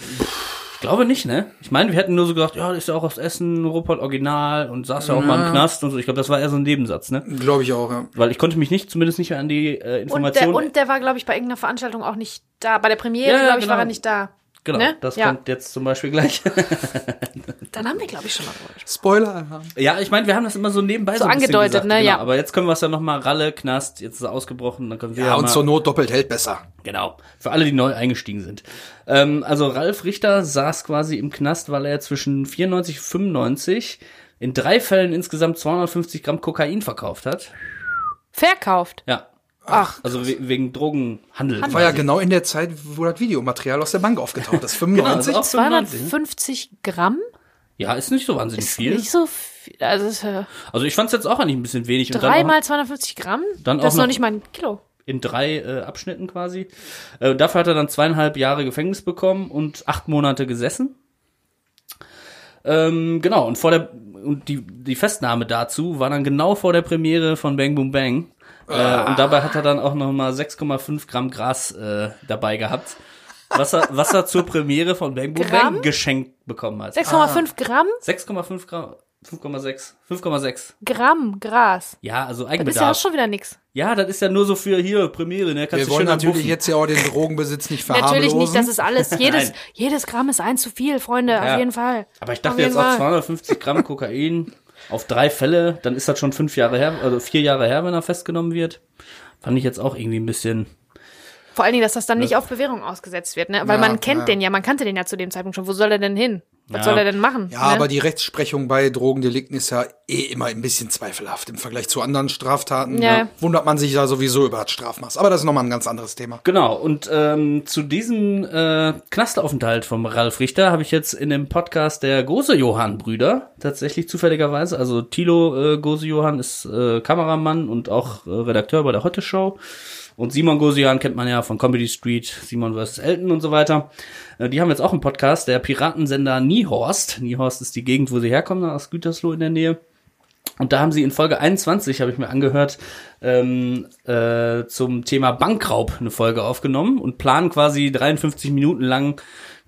Ich glaube nicht, ne? Ich meine, wir hätten nur so gesagt, ja, das ist ja auch aus Essen, Ruppert Original und saß ja auch mal im Knast und so. Ich glaube, das war eher so ein Nebensatz, ne? Glaube ich auch, ja. Weil ich konnte mich nicht, zumindest nicht mehr an die äh, Und der, Informationen. und der war, glaube ich, bei irgendeiner Veranstaltung auch nicht da. Bei der Premiere, Ja, ja, glaube ich, genau. war er nicht da. Genau, ne? das Ja. kommt jetzt zum Beispiel gleich. Dann haben wir, glaube ich, schon mal drüber. Spoiler-Alarm. Ja, ich meine, wir haben das immer so nebenbei so, bisschen angedeutet, gesagt, ne, genau. ja. Aber jetzt können wir es ja noch mal Ralle, Knast, jetzt ist er ausgebrochen, dann können wir Ja, ja und zur Not doppelt hält besser. genau, für alle, die neu eingestiegen sind. Ähm, also Ralf Richter saß quasi im Knast, weil er zwischen 94 und 95 in drei Fällen insgesamt 250 Gramm Kokain verkauft hat. Verkauft. Ja. Ach. Also we wegen Drogenhandel. War ja genau in der Zeit, wo das Videomaterial aus der Bank aufgetaucht ist. 95. Genau, also auch 95. 250 Gramm? Ja, ist nicht so wahnsinnig Ist viel. nicht so viel. Also, ist, äh, Also ich fand es jetzt auch eigentlich ein bisschen wenig. Dreimal 250 Gramm? Dann das auch ist noch noch- nicht mal ein Kilo. in drei äh, Abschnitten quasi. Äh, dafür hat er dann zweieinhalb Jahre Gefängnis bekommen und acht Monate gesessen. Ähm, genau, und vor der und die, die Festnahme dazu war dann genau vor der Premiere von Bang Boom Bang. Äh, und dabei hat er dann auch noch mal 6,5 Gramm Gras äh, dabei gehabt. Was er, was er zur Premiere von Bang Boom Gramm? Bang geschenkt bekommen hat. 6,5 Gramm? 6,5 Gramm. 5,6. 5,6. Gramm Gras. Ja, also Das ist ja auch schon wieder nix. Ja, das ist ja nur so für hier Premiere, ne? Kannst Wir wollen natürlich Buffen. jetzt ja auch den Drogenbesitz nicht verharmlosen. Natürlich nicht, das ist alles, jedes, jedes Gramm ist eins zu viel, Freunde, Ja. auf jeden Fall. Aber ich dachte jetzt auch Fall. 250 Gramm Kokain auf drei Fälle, dann ist das schon fünf Jahre her, also vier Jahre her, wenn er festgenommen wird. Fand ich jetzt auch irgendwie ein bisschen. Vor allen Dingen, dass das dann nicht auf Bewährung ausgesetzt wird, ne? Weil Ja, man kennt ja. den ja, man kannte den ja zu dem Zeitpunkt schon. Wo soll er denn hin? Was Ja. soll er denn machen? Ja, ne? aber die Rechtsprechung bei Drogendelikten ist ja eh immer ein bisschen zweifelhaft im Vergleich zu anderen Straftaten. Ja. Da wundert man sich ja sowieso über das Strafmaß. Aber das ist nochmal ein ganz anderes Thema. Genau, und ähm, zu diesem äh, Knastaufenthalt vom Ralf Richter habe ich jetzt in dem Podcast der Gose-Johann-Brüder tatsächlich zufälligerweise, also Thilo äh, Gose-Johann ist äh, Kameramann und auch äh, Redakteur bei der Hotte Show. Und Simon Gose-Johann kennt man ja von Comedy Street, Simon vs. Elton und so weiter. Äh, die haben jetzt auch einen Podcast, der Piratensender Niehorst. Niehorst ist die Gegend, wo sie herkommen, aus Gütersloh in der Nähe. Und da haben sie in Folge 21, habe ich mir angehört, ähm, äh, zum Thema Bankraub eine Folge aufgenommen und planen quasi 53 Minuten lang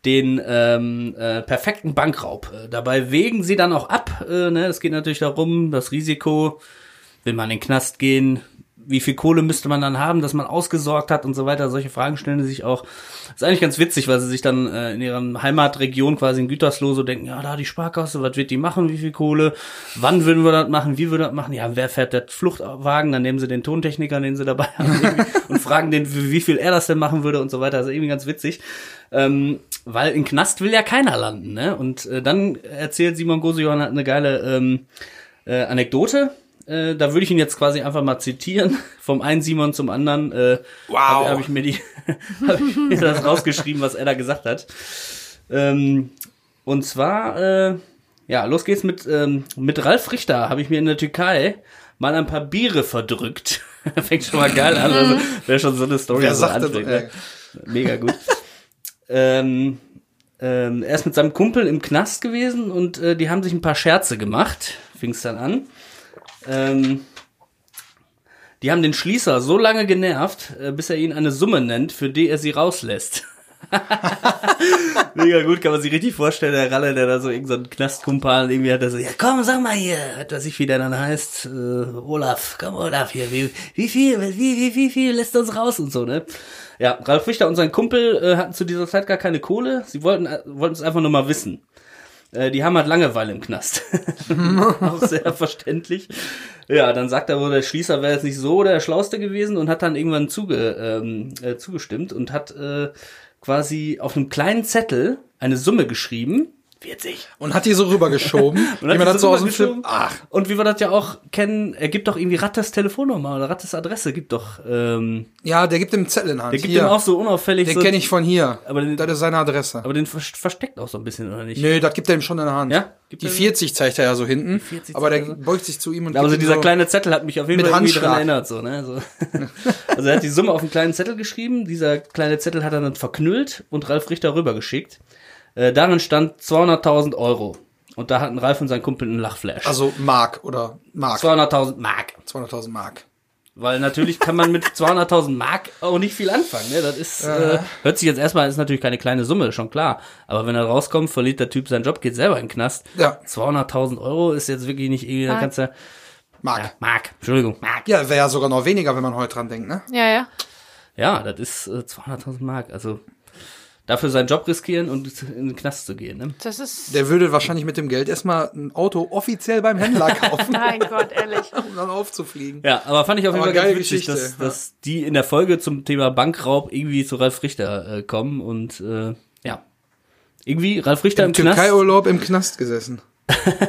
den ähm, äh, perfekten Bankraub. Äh, dabei wägen sie dann auch ab. Äh, ne? Es geht natürlich darum, das Risiko, will man in den Knast gehen, wie viel Kohle müsste man dann haben, dass man ausgesorgt hat und so weiter. Solche Fragen stellen sie sich auch. ist eigentlich ganz witzig, weil sie sich dann äh, in ihrer Heimatregion quasi in Gütersloh so denken, ja, da die Sparkasse, was wird die machen, wie viel Kohle, wann würden wir das machen, wie würden wir das machen, ja, wer fährt der Fluchtwagen, dann nehmen sie den Tontechniker, den sie dabei haben und fragen den, wie wie viel er das denn machen würde und so weiter. Also irgendwie ganz witzig. Ähm, weil in Knast will ja keiner landen, ne? Und äh, dann erzählt Simon Gosejohann hat eine geile ähm, äh, Anekdote. Äh, da würde ich ihn jetzt quasi einfach mal zitieren, vom einen Simon zum anderen. Äh, Wow. Habe hab ich mir die, habe ich mir das rausgeschrieben, was er da gesagt hat. Ähm, und zwar, äh, ja, los geht's mit ähm, mit Ralf Richter. Habe ich mir in der Türkei mal ein paar Biere verdrückt. Fängt schon mal geil an. Also wäre schon so eine Story. Wer so sagt das? anfängt, ne? Mega gut. ähm, ähm, er ist mit seinem Kumpel im Knast gewesen und äh, die haben sich ein paar Scherze gemacht. Fing's dann an. Ähm, die haben den Schließer so lange genervt, äh, bis er ihnen eine Summe nennt, für die er sie rauslässt. Mega gut, kann man sich richtig vorstellen, der Ralle, der da so irgendein so Knastkumpel irgendwie hat, der so, ja komm, sag mal hier, was weiß ich, wie der dann heißt, äh, Olaf, komm Olaf hier, wie, wie viel, wie, wie, wie viel lässt uns raus und so, ne? Ja, Ralf Richter und sein Kumpel äh, hatten zu dieser Zeit gar keine Kohle, sie wollten äh, wollten es einfach nur mal wissen. Äh, die haben halt Langeweile im Knast. Auch sehr verständlich. Ja, dann sagt er wohl, der Schließer wäre jetzt nicht so der Schlauste gewesen und hat dann irgendwann zuge, ähm, äh, zugestimmt und hat äh, quasi auf einem kleinen Zettel eine Summe geschrieben. 40. Und hat die so rübergeschoben. Und wie hat man die so aus dem. Film. Ach, Und wie wir das ja auch kennen, er gibt doch irgendwie Rattes Telefonnummer oder Rattes Adresse, gibt doch, ähm, ja, der gibt dem Zettel in Hand. der gibt hier. ihm auch so unauffällig den so, kenne ich von hier. Aber den- das ist seine Adresse. aber den ver- versteckt auch so ein bisschen, oder nicht? Nö, das gibt er ihm schon in der Hand. Ja? Gibt Die er- 40 zeigt er ja so hinten. 40 aber der er so. beugt sich zu ihm und so ihm dieser kleine Zettel hat mich auf jeden Fall irgendwie Handschlag. erinnert. So, ne? so. Also er hat die Summe auf einen kleinen Zettel geschrieben. Dieser kleine Zettel hat er dann verknüllt und Ralf Richter rübergeschickt. Äh, darin stand 200.000 Euro. Und da hatten Ralf und sein Kumpel einen Lachflash. Also Mark oder Mark. 200.000 Mark. 200.000 Mark. Weil natürlich kann man mit 200.000 Mark auch nicht viel anfangen. Ne? Das ist, äh, hört sich jetzt erstmal, ist natürlich keine kleine Summe, schon klar. Aber wenn er rauskommt, verliert der Typ seinen Job, geht selber in den Knast. Ja. 200.000 Euro ist jetzt wirklich nicht irgendwie, da Mark. kannst du, Mark. ja, Mark, Entschuldigung, Mark. Ja, wäre ja sogar noch weniger, wenn man heute dran denkt, ne? Ja, ja. Ja, das ist äh, 200.000 Mark. Also dafür seinen Job riskieren und in den Knast zu gehen. Ne? Das ist. Der würde wahrscheinlich mit dem Geld erstmal ein Auto offiziell beim Händler kaufen, Mein Gott, ehrlich. um dann aufzufliegen. Ja, aber fand ich auf jeden Fall ganz witzig, Geschichte, dass, ja. dass die in der Folge zum Thema Bankraub irgendwie zu Ralf Richter äh, kommen und äh, ja. Irgendwie Ralf Richter im, Im Knast. Türkei-Urlaub im Knast gesessen.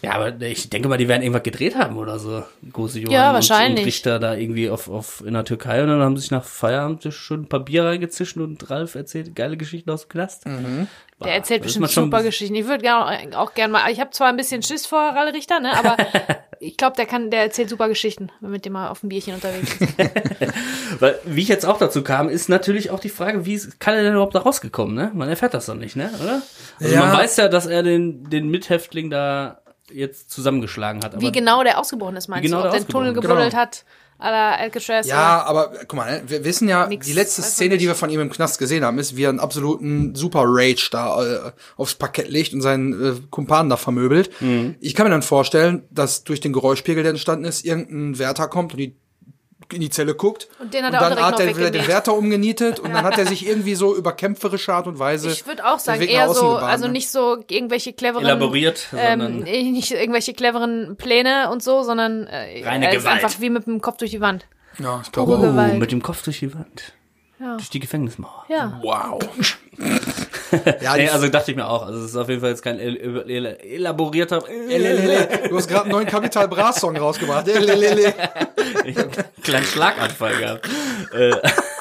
Ja, aber ich denke mal, die werden irgendwas gedreht haben oder so. Große Johann Ja, und- wahrscheinlich. Und Richter da irgendwie auf, auf in der Türkei und dann haben sie sich nach Feierabend schon ein paar Bier reingezischt und Ralf erzählt geile Geschichten aus dem Knast. Der erzählt das ist bestimmt super Geschichten. Ich würde gerne auch gern mal. Ich habe zwar ein bisschen Schiss vor Ralle Richter, ne, aber ich glaube, der kann, der erzählt super Geschichten, wenn man mit dem mal auf dem Bierchen unterwegs ist. Weil, wie ich jetzt auch dazu kam, ist natürlich auch die Frage, wie ist, kann er denn überhaupt da rausgekommen, ne? Man erfährt das doch nicht, ne? Oder? Also Ja. man weiß ja, dass er den, den Mithäftling da jetzt zusammengeschlagen hat. Aber Wie genau der ausgebrochen ist, meinst Wie genau du? Ob der der den Tunnel gebuddelt Genau. hat. La Alcatraz. Ja, aber guck mal, ne, wir wissen ja, Nix, die letzte Szene, die wir von ihm im Knast gesehen haben, ist, wie er einen absoluten Super Rage da äh, aufs Parkett legt und seinen äh, Kumpan da vermöbelt. Mhm. Ich kann mir dann vorstellen, dass durch den Geräuschpegel, der entstanden ist, irgendein Wärter kommt und die in die Zelle guckt. Und den hat er auch dann direkt hat noch er wieder den. Wärter umgenietet und dann hat er sich irgendwie so über kämpferische Art und Weise. Ich würde auch sagen, eher so, gebahnt, also ne? nicht so irgendwelche cleveren. Elaboriert, Ähm, nicht irgendwelche cleveren Pläne und so, sondern äh, Reine er ist Gewalt. einfach wie mit dem Kopf durch die Wand. Ja, ich glaube. oh, mit dem Kopf durch die Wand. Ja. Durch die Gefängnismauer. Ja. Wow. Ja, Nee, also dachte ich mir auch. Also es ist auf jeden Fall jetzt kein el el el elaborierter. Lelelele. du hast gerade einen neuen Capital Bra Song rausgebracht. Lelelele. Ich habe einen kleinen Schlaganfall gehabt. Äh,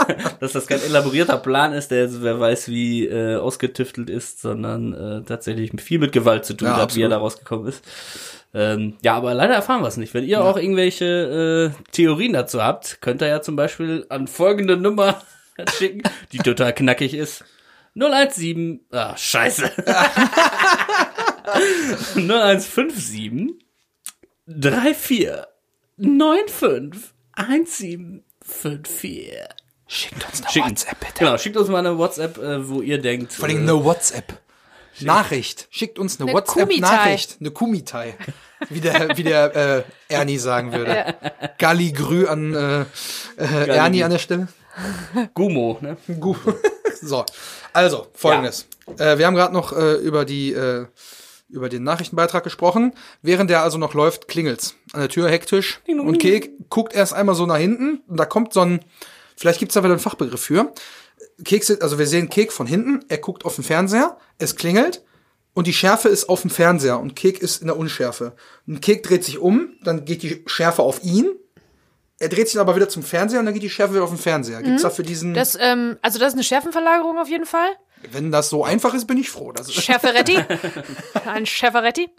Dass das kein elaborierter Plan ist, der jetzt wer weiß wie äh, ausgetüftelt ist, sondern äh, tatsächlich viel mit Gewalt zu tun Ja, hat, wie er da rausgekommen ist. Ähm, ja, aber leider erfahren wir es nicht. Wenn ihr auch irgendwelche äh, Theorien dazu habt, könnt ihr ja zum Beispiel an folgende Nummer schicken, die total knackig ist. 017, ah, scheiße. 0157 34 95 1754. Schickt uns eine Schicken. WhatsApp, bitte. Genau, schickt uns mal eine WhatsApp, äh, wo ihr denkt. Vor allem äh, eine WhatsApp. Nachricht. Schickt uns eine, Eine WhatsApp-Nachricht. Eine Kumitai. Wie der, wie der äh, Ernie sagen würde. Galli Grü an äh, äh, Ernie an der Stelle. Gumo, ne? Gut. so. Also, folgendes. Äh, wir haben gerade noch äh, über die äh, über den Nachrichtenbeitrag gesprochen. Während der also noch läuft, klingelt's an der Tür hektisch. Und Kek guckt erst einmal so nach hinten und da kommt so ein, vielleicht gibt's da wieder einen Fachbegriff für. Kek, sitzt- also wir sehen Kek von hinten, er guckt auf den Fernseher, es klingelt und die Schärfe ist auf dem Fernseher und Kek ist in der Unschärfe. Und Kek dreht sich um, dann geht die Schärfe auf ihn. Er dreht sich aber wieder zum Fernseher und dann geht die Schärfe wieder auf den Fernseher. Gibt's dafür diesen Das, ähm, also das ist eine Schärfenverlagerung auf jeden Fall. wenn das so einfach ist, bin ich froh. Das ist, Schäferetti. Ein Schäferetti.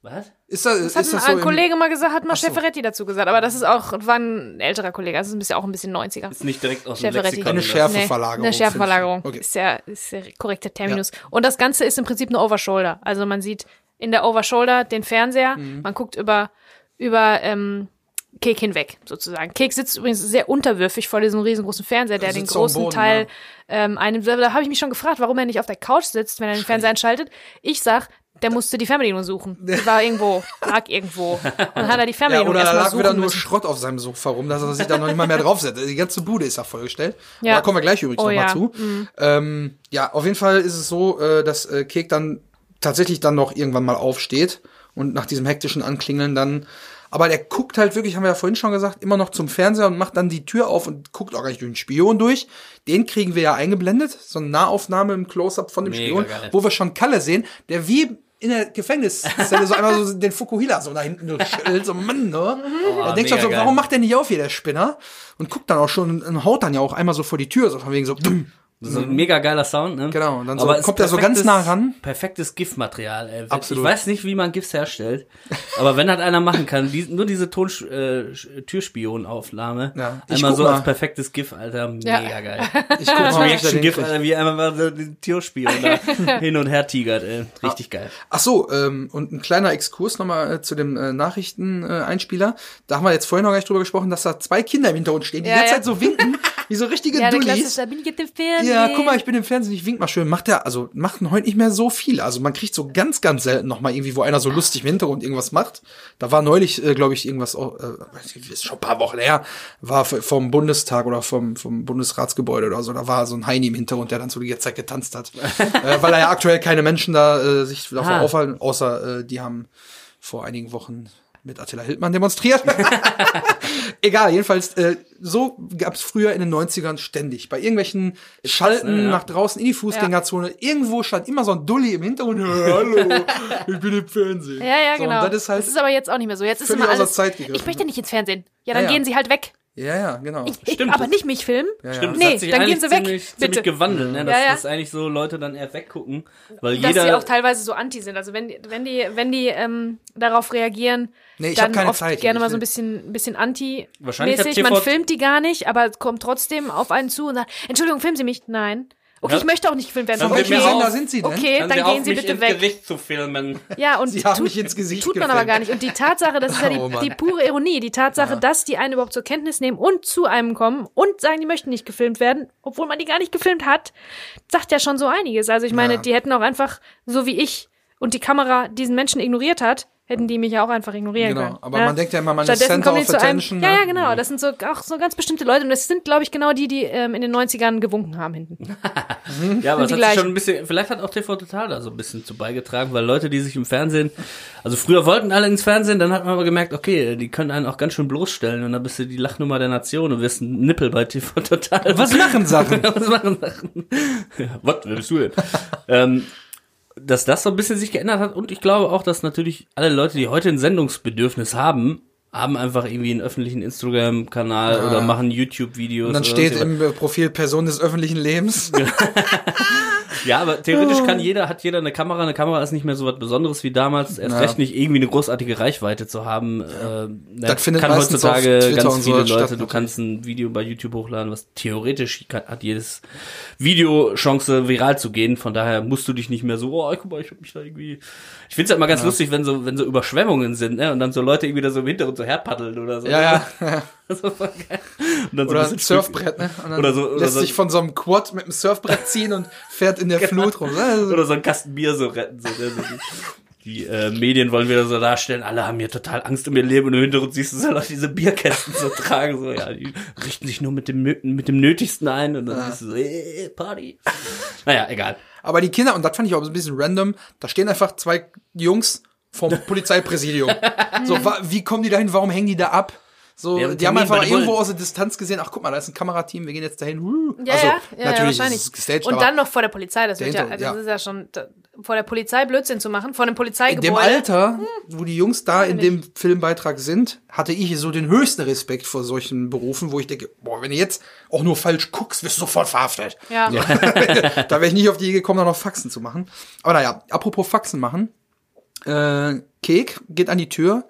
Was? ist das, Das hat ist das ein, so im, Kollege mal gesagt, hat mal so. Schäferetti dazu gesagt. Aber das ist auch, war ein älterer Kollege. Also ist ein bisschen, auch ein bisschen 90er. Ist nicht direkt aus dem. Lexikon. Eine oder? Schärfeverlagerung. eine Schärfenverlagerung. finde ich. Ist ja ist der korrekte Terminus. Und das Ganze ist im Prinzip eine Overshoulder. Also man sieht in der Overshoulder den Fernseher, Mhm. man guckt über, über ähm, Kek hinweg, sozusagen. Kek sitzt übrigens sehr unterwürfig vor diesem riesengroßen Fernseher, der den großen Boden, Teil ja. ähm, einem. Da habe ich mich schon gefragt, warum er nicht auf der Couch sitzt, wenn er den Fernseher einschaltet. Ich sag, der musste die Fernbedienung suchen. Die war irgendwo, lag irgendwo. Und hat er die Ja, Fernbedienung oder da lag wieder nur müssen. Schrott auf seinem Sofa rum, dass er sich da noch nicht mal mehr draufsetzt. Die ganze Bude ist ja vollgestellt. Ja. Da kommen wir gleich übrigens Oh noch mal ja. zu. Ähm, ja, auf jeden Fall ist es so, äh, dass äh, Kek dann tatsächlich dann noch irgendwann mal aufsteht und nach diesem hektischen Anklingeln dann aber der guckt halt wirklich, haben wir ja vorhin schon gesagt, immer noch zum Fernseher und macht dann die Tür auf und guckt auch gleich durch den Spion durch. Den kriegen wir ja eingeblendet, so eine Nahaufnahme im Close-Up von dem Mega Spion, geil. wo wir schon Kalle sehen, der wie in der Gefängniszelle so einmal so den Fukuhila so nach hinten so schüttelt, so Mann, ne? er denkt schon mega so, geil. warum macht der nicht auf hier, der Spinner? Und guckt dann auch schon und haut dann ja auch einmal so vor die Tür, so von wegen so, dumm. Das ist ein mega geiler Sound, ne? Genau, und dann so Aber es kommt er so ganz nah ran. Perfektes GIF-Material, ey. Absolut. Ich weiß nicht, wie man GIFs herstellt, aber wenn das einer machen kann, die, nur diese Ton äh, Türspion-Aufnahme, Ja, einmal so mal. als perfektes GIF, Alter, mega Ja. geil. Ich guck mal, Reaction-GIF, krieg. Alter, wie einmal so den Türspion da hin und her tigert, ey. Richtig geil. Ach so, ähm, und ein kleiner Exkurs nochmal äh, zu dem äh, Nachrichten-Einspieler. Äh, Einspieler. da haben wir jetzt vorhin noch gar nicht drüber gesprochen, dass da zwei Kinder im Hintergrund stehen, die Ja, die ganze ja. Zeit so winken, wie so richtige Ja, der Dullis. klassische, da bin ich jetzt im Fernsehen. Ja, guck mal, ich bin im Fernsehen, ich wink mal schön. Macht der, also macht heute nicht mehr so viel. Also man kriegt so ganz, ganz selten noch mal irgendwie, wo einer so lustig im Hintergrund irgendwas macht. Da war neulich, äh, glaube ich, irgendwas, äh, ist schon ein paar Wochen her, war vom Bundestag oder vom, vom Bundesratsgebäude oder so. Da war so ein Heini im Hintergrund, der dann so die ganze Zeit getanzt hat. äh, weil da ja aktuell keine Menschen da äh, sich dafür Ah. aufhalten, außer äh, die haben vor einigen Wochen mit Attila Hildmann demonstriert. Egal, jedenfalls, äh, so gab's früher in den 90ern ständig. Bei irgendwelchen Schalten ne, ja. nach draußen in die Fußgängerzone, irgendwo stand immer so ein Dulli im Hintergrund. Ja, hallo, ich bin im Fernsehen. Ja, ja, so, genau. Das ist halt, aber jetzt auch nicht mehr so. Jetzt ist immer alles. Ich möchte nicht ins Fernsehen. Ja, dann Ja, ja. gehen sie halt weg. Ja, ja, genau. Ich, Stimmt. aber nicht mich filmen. Stimmt, Nee, das hat sich dann gehen sie weg, ziemlich, bitte. ziemlich gewandelt, ne? Dass, Ja, ja. dass eigentlich so Leute dann eher weggucken, weil Dass sie jeder auch teilweise so anti sind. Also wenn, die- wenn die, wenn die ähm, darauf reagieren, Nee, ich hab dann keine oft Zeit, gerne ich mal so ein bisschen, bisschen anti Wahrscheinlich hat mäßig. Man filmt die gar nicht, aber es kommt trotzdem auf einen zu und sagt, Entschuldigung, filmen Sie mich. Nein. Okay, ich möchte auch nicht gefilmt werden. Dann Okay, wir Sender sind Sie denn? okay dann auf, gehen Sie bitte ins weg. Gesicht zu filmen. Ja, und Sie haben tut, mich ins Gesicht tut man aber gefilmt. gar nicht. Und die Tatsache, das ist ja die, Oh die pure Ironie, die Tatsache, dass die einen überhaupt zur Kenntnis nehmen und zu einem kommen und sagen, die möchten nicht gefilmt werden, obwohl man die gar nicht gefilmt hat, sagt ja schon so einiges. Also ich meine, Ja. die hätten auch einfach, so wie ich und die Kamera diesen Menschen ignoriert hat, hätten die mich ja auch einfach ignorieren Genau, können. aber ja? man denkt ja immer, man ist Stattdessen Center of zu einem, Attention, Ja, ne? ja, genau. Das sind so auch so ganz bestimmte Leute und das sind, glaube ich, genau die, die ähm, in den 90ern gewunken haben hinten. Ja, aber die hat schon ein bisschen, vielleicht hat auch TV Total da so ein bisschen zu beigetragen, weil Leute, die sich im Fernsehen, also früher wollten alle ins Fernsehen, dann hat man aber gemerkt, okay, die können einen auch ganz schön bloßstellen und dann bist du die Lachnummer der Nation und wirst ein Nippel bei TV Total. Was machen Sachen? Was machen Sachen? Ja, was, wer bist du denn? ähm, dass das so ein bisschen sich geändert hat und ich glaube auch, dass natürlich alle Leute, die heute ein Sendungsbedürfnis haben, haben einfach irgendwie einen öffentlichen Instagram-Kanal oder machen YouTube-Videos. Und dann steht sonst im Profil Person des öffentlichen Lebens. Ja, aber theoretisch kann jeder, hat jeder eine Kamera. Eine Kamera ist nicht mehr so was Besonderes wie damals. Erst Ja. recht nicht irgendwie eine großartige Reichweite zu haben. Äh, ne, Das findet kann heutzutage ganz und so viele statt, Leute. Du kannst ein Video bei YouTube hochladen, was theoretisch kann, hat jedes Video Chance viral zu gehen. Von daher musst du dich nicht mehr so, oh, guck mal, ich hab mich da irgendwie. Ich find's halt mal ganz lustig, wenn so, wenn so Überschwemmungen sind, ne? Und dann so Leute irgendwie da so im Hintergrund so herpaddeln oder so. Ja, ja. Das ist voll geil. Und dann so Oder ein ein Surfbrett, ne? Oder so- oder lässt so- sich von so einem Quad mit einem Surfbrett ziehen und fährt in der Flut rum. Also, Oder so ein Kasten Bier so retten. So, ne? so die die äh, Medien wollen wieder so darstellen, alle haben hier total Angst um ihr Leben und im Hintergrund siehst du so Leute diese Bierkästen so tragen. So, ja, die richten sich nur mit dem, mit dem Nötigsten ein und dann siehst du so, äh, Party. Naja, egal. Aber die Kinder, und das fand ich auch ein bisschen random, da stehen einfach zwei Jungs vom Polizeipräsidium. so, wie kommen die dahin? Warum hängen die da ab? So, Die haben die haben Termin einfach irgendwo aus der Distanz gesehen, ach guck mal, da ist ein Kamerateam, wir gehen jetzt dahin. Wuh. Ja, also, ja, ja, ja, natürlich wahrscheinlich. ist es gestaged, und dann noch vor der Polizei, das wird ja, das ja. ist ja schon da, vor der Polizei Blödsinn zu machen, vor einem in dem Polizeigebäude. Alter, wo die Jungs da in dem Filmbeitrag sind, hatte ich so den höchsten Respekt vor solchen Berufen, wo ich denke, boah, wenn du jetzt auch nur falsch guckst, wirst du sofort verhaftet. Ja. da wäre ich nicht auf die Idee gekommen, da noch Faxen zu machen. Aber naja, apropos Faxen machen. Äh, Kek geht an die Tür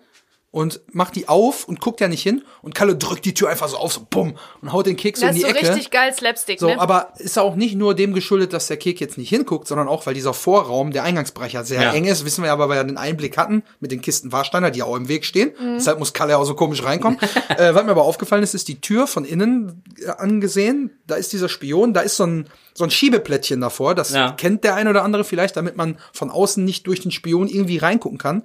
und macht die auf und guckt ja nicht hin. Und Kalle drückt die Tür einfach so auf, so bumm, und haut den Keks so Das in ist die so Ecke. richtig geil Slapstick, So, ne? aber ist auch nicht nur dem geschuldet, dass der Kek jetzt nicht hinguckt, sondern auch, weil dieser Vorraum, der Eingangsbereich ja sehr Ja. eng ist. Wissen wir ja, aber, weil wir den Einblick hatten mit den Kisten Warsteiner, die ja auch im Weg stehen. Deshalb muss Kalle ja auch so komisch reinkommen. äh, was mir aber aufgefallen ist, ist die Tür von innen äh, angesehen. Da ist dieser Spion, da ist so ein, so ein Schiebeplättchen davor. Das Ja. kennt der ein oder andere vielleicht, damit man von außen nicht durch den Spion irgendwie reingucken kann.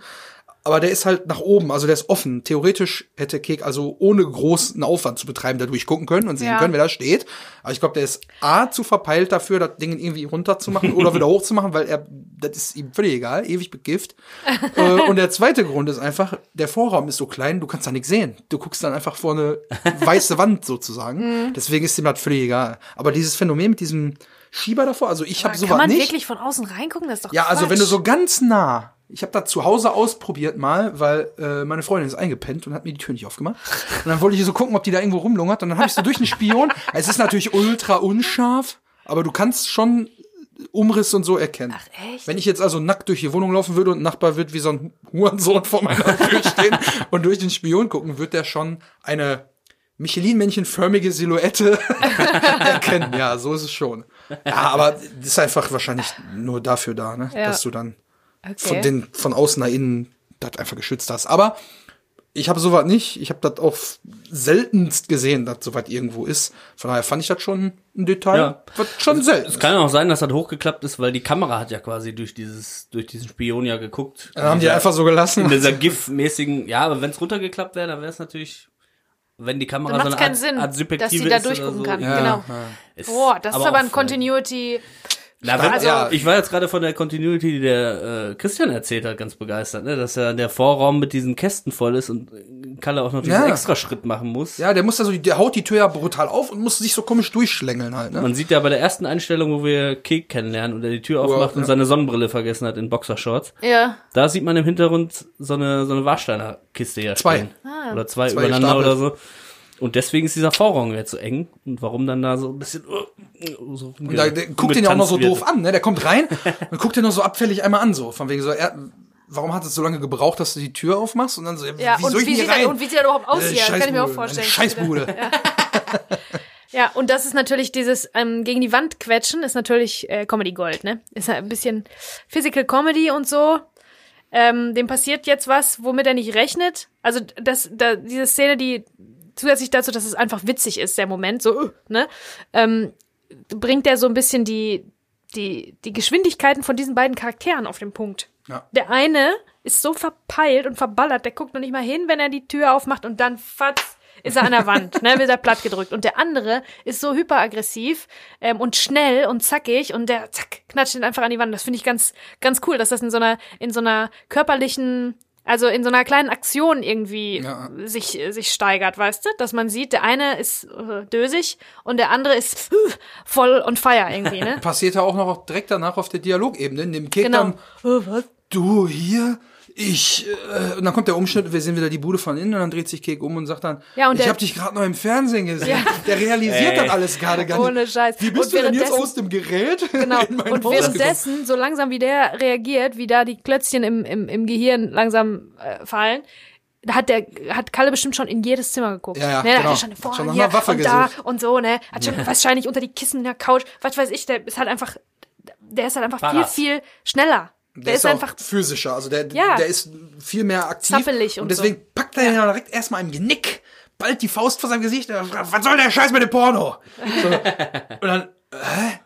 Aber der ist halt nach oben, also der ist offen. Theoretisch hätte Kek also ohne großen Aufwand zu betreiben da durchgucken können und sehen Ja. können, wer da steht. Aber ich glaube, der ist A zu verpeilt dafür, das Ding irgendwie runterzumachen oder wieder hochzumachen, weil er, das ist ihm völlig egal, ewig begift. äh, und der zweite Grund ist einfach, der Vorraum ist so klein, du kannst da nichts sehen. Du guckst dann einfach vor eine weiße Wand sozusagen. Mhm. Deswegen ist ihm das völlig egal. Aber dieses Phänomen mit diesem Schieber davor, also ich habe Kann sowas man nicht. wirklich von außen reingucken? Das ist doch Ja, also wenn du Quatsch. so ganz nah, ich habe das zu Hause ausprobiert mal, weil äh, meine Freundin ist eingepennt und hat mir die Tür nicht aufgemacht. Und dann wollte ich so gucken, ob die da irgendwo rumlungert. Und dann habe ich so durch den Spion. Es ist natürlich ultra unscharf, aber du kannst schon Umriss und so erkennen. Ach, echt? Wenn ich jetzt also nackt durch die Wohnung laufen würde und ein Nachbar wird wie so ein Hurensohn vor meiner Tür stehen und durch den Spion gucken, wird der schon eine Michelin-Männchen-förmige Silhouette erkennen. Ja, so ist es schon. Ja, aber das ist einfach wahrscheinlich nur dafür da, ne? Ja. dass du dann Okay. von, den, von außen nach innen das einfach geschützt hast. Aber ich habe sowas nicht. Ich habe das auch seltenst gesehen, dass sowas irgendwo ist. Von daher fand ich das schon ein Detail, Ja. was schon selten Es kann auch sein, dass das hochgeklappt ist, weil die Kamera hat ja quasi durch dieses, durch diesen Spion ja geguckt. Dann haben die Dieser- einfach so gelassen. in dieser GIF-mäßigen, ja, aber wenn es runtergeklappt wäre, dann wäre es natürlich, wenn die Kamera Dann so eine keinen Art, Sinn, Art dass sie Subjektive da durchgucken so. kann. Ja, genau. ja. Boah, das ist aber ein Continuity. Na, wenn, Also- ja, ich war jetzt gerade von der Continuity, die der äh, Christian erzählt hat, ganz begeistert, ne? dass ja der Vorraum mit diesen Kästen voll ist und Kalle auch noch diesen Ja. extra Schritt machen muss. Ja, der muss da so, der haut die Tür ja brutal auf und muss sich so komisch durchschlängeln halt, ne? Man sieht ja bei der ersten Einstellung, wo wir Kek kennenlernen und er die Tür aufmacht und ja. seine Sonnenbrille vergessen hat in Boxershorts. Ja. Da sieht man im Hintergrund so eine, so eine Warsteiner Kiste ja Zwei. stehen. Oder zwei, Zwei übereinander gestapelt. oder so. Und deswegen ist dieser Vorraum jetzt so eng. Und warum dann da so ein bisschen uh, so Und da, der guckt den ja auch noch so doof an, ne? Der kommt rein und guckt den noch so abfällig einmal an, so. Von wegen so, er, warum hat es so lange gebraucht, dass du die Tür aufmachst? Und dann so, Ja, wie und soll ich wie, hier er, rein? und wie sieht er überhaupt Äh, aussieht, das kann ich mir auch Scheißbude, vorstellen. Scheißbude. Ja, und das ist natürlich dieses ähm, gegen die Wand quetschen, ist natürlich äh, Comedy Gold, ne? Ist halt ein bisschen Physical Comedy und so. Ähm, dem passiert jetzt was, womit er nicht rechnet. Also das, da, diese Szene, die zusätzlich dazu, dass es einfach witzig ist, der Moment, so, ne? Ähm, bringt er so ein bisschen die, die, die Geschwindigkeiten von diesen beiden Charakteren auf den Punkt. Ja. Der eine ist so verpeilt und verballert, der guckt noch nicht mal hin, wenn er die Tür aufmacht und dann fatz ist er an der Wand, ne, wird er platt gedrückt. Und der andere ist so hyperaggressiv ähm, und schnell und zackig und der zack knatscht ihn einfach an die Wand. Das finde ich ganz, ganz cool, dass das in so einer, in so einer körperlichen also in so einer kleinen Aktion irgendwie Ja. sich, sich steigert, weißt du? Dass man sieht, der eine ist äh, dösig und der andere ist äh, voll on fire irgendwie, ne? Passiert ja auch noch direkt danach auf der Dialogebene, in dem Kek Genau. dann, Oh, was? du hier, ich, äh, und dann kommt der Umschnitt, wir sehen wieder die Bude von innen und dann dreht sich Kek um und sagt dann, Ja, und ich der- hab dich gerade noch im Fernsehen gesehen. Ja. Der realisiert Ey. das alles gerade gar nicht. Ohne Scheiß. Wie bist Und du denn jetzt aus dem Gerät? Genau. Und währenddessen, so langsam wie der reagiert, wie da die Klötzchen im, im, im Gehirn langsam äh, fallen, da hat der hat Kalle bestimmt schon in jedes Zimmer geguckt. Ja, ja, ne, da genau. Hat er schon Hat vorne schon nach hier Waffe und da gesucht. und so, ne? Hat schon wahrscheinlich unter die Kissen in der Couch, was weiß ich, der ist halt einfach, der ist halt einfach Paras. viel, viel schneller. Der, Der ist auch einfach physischer, also der, Ja. der ist viel mehr aktiv. Zappelig und und deswegen so. packt er ihn ja direkt erstmal im Genick, bald die Faust vor seinem Gesicht. äh, Was soll der Scheiß mit dem Porno? So. Und dann, hä?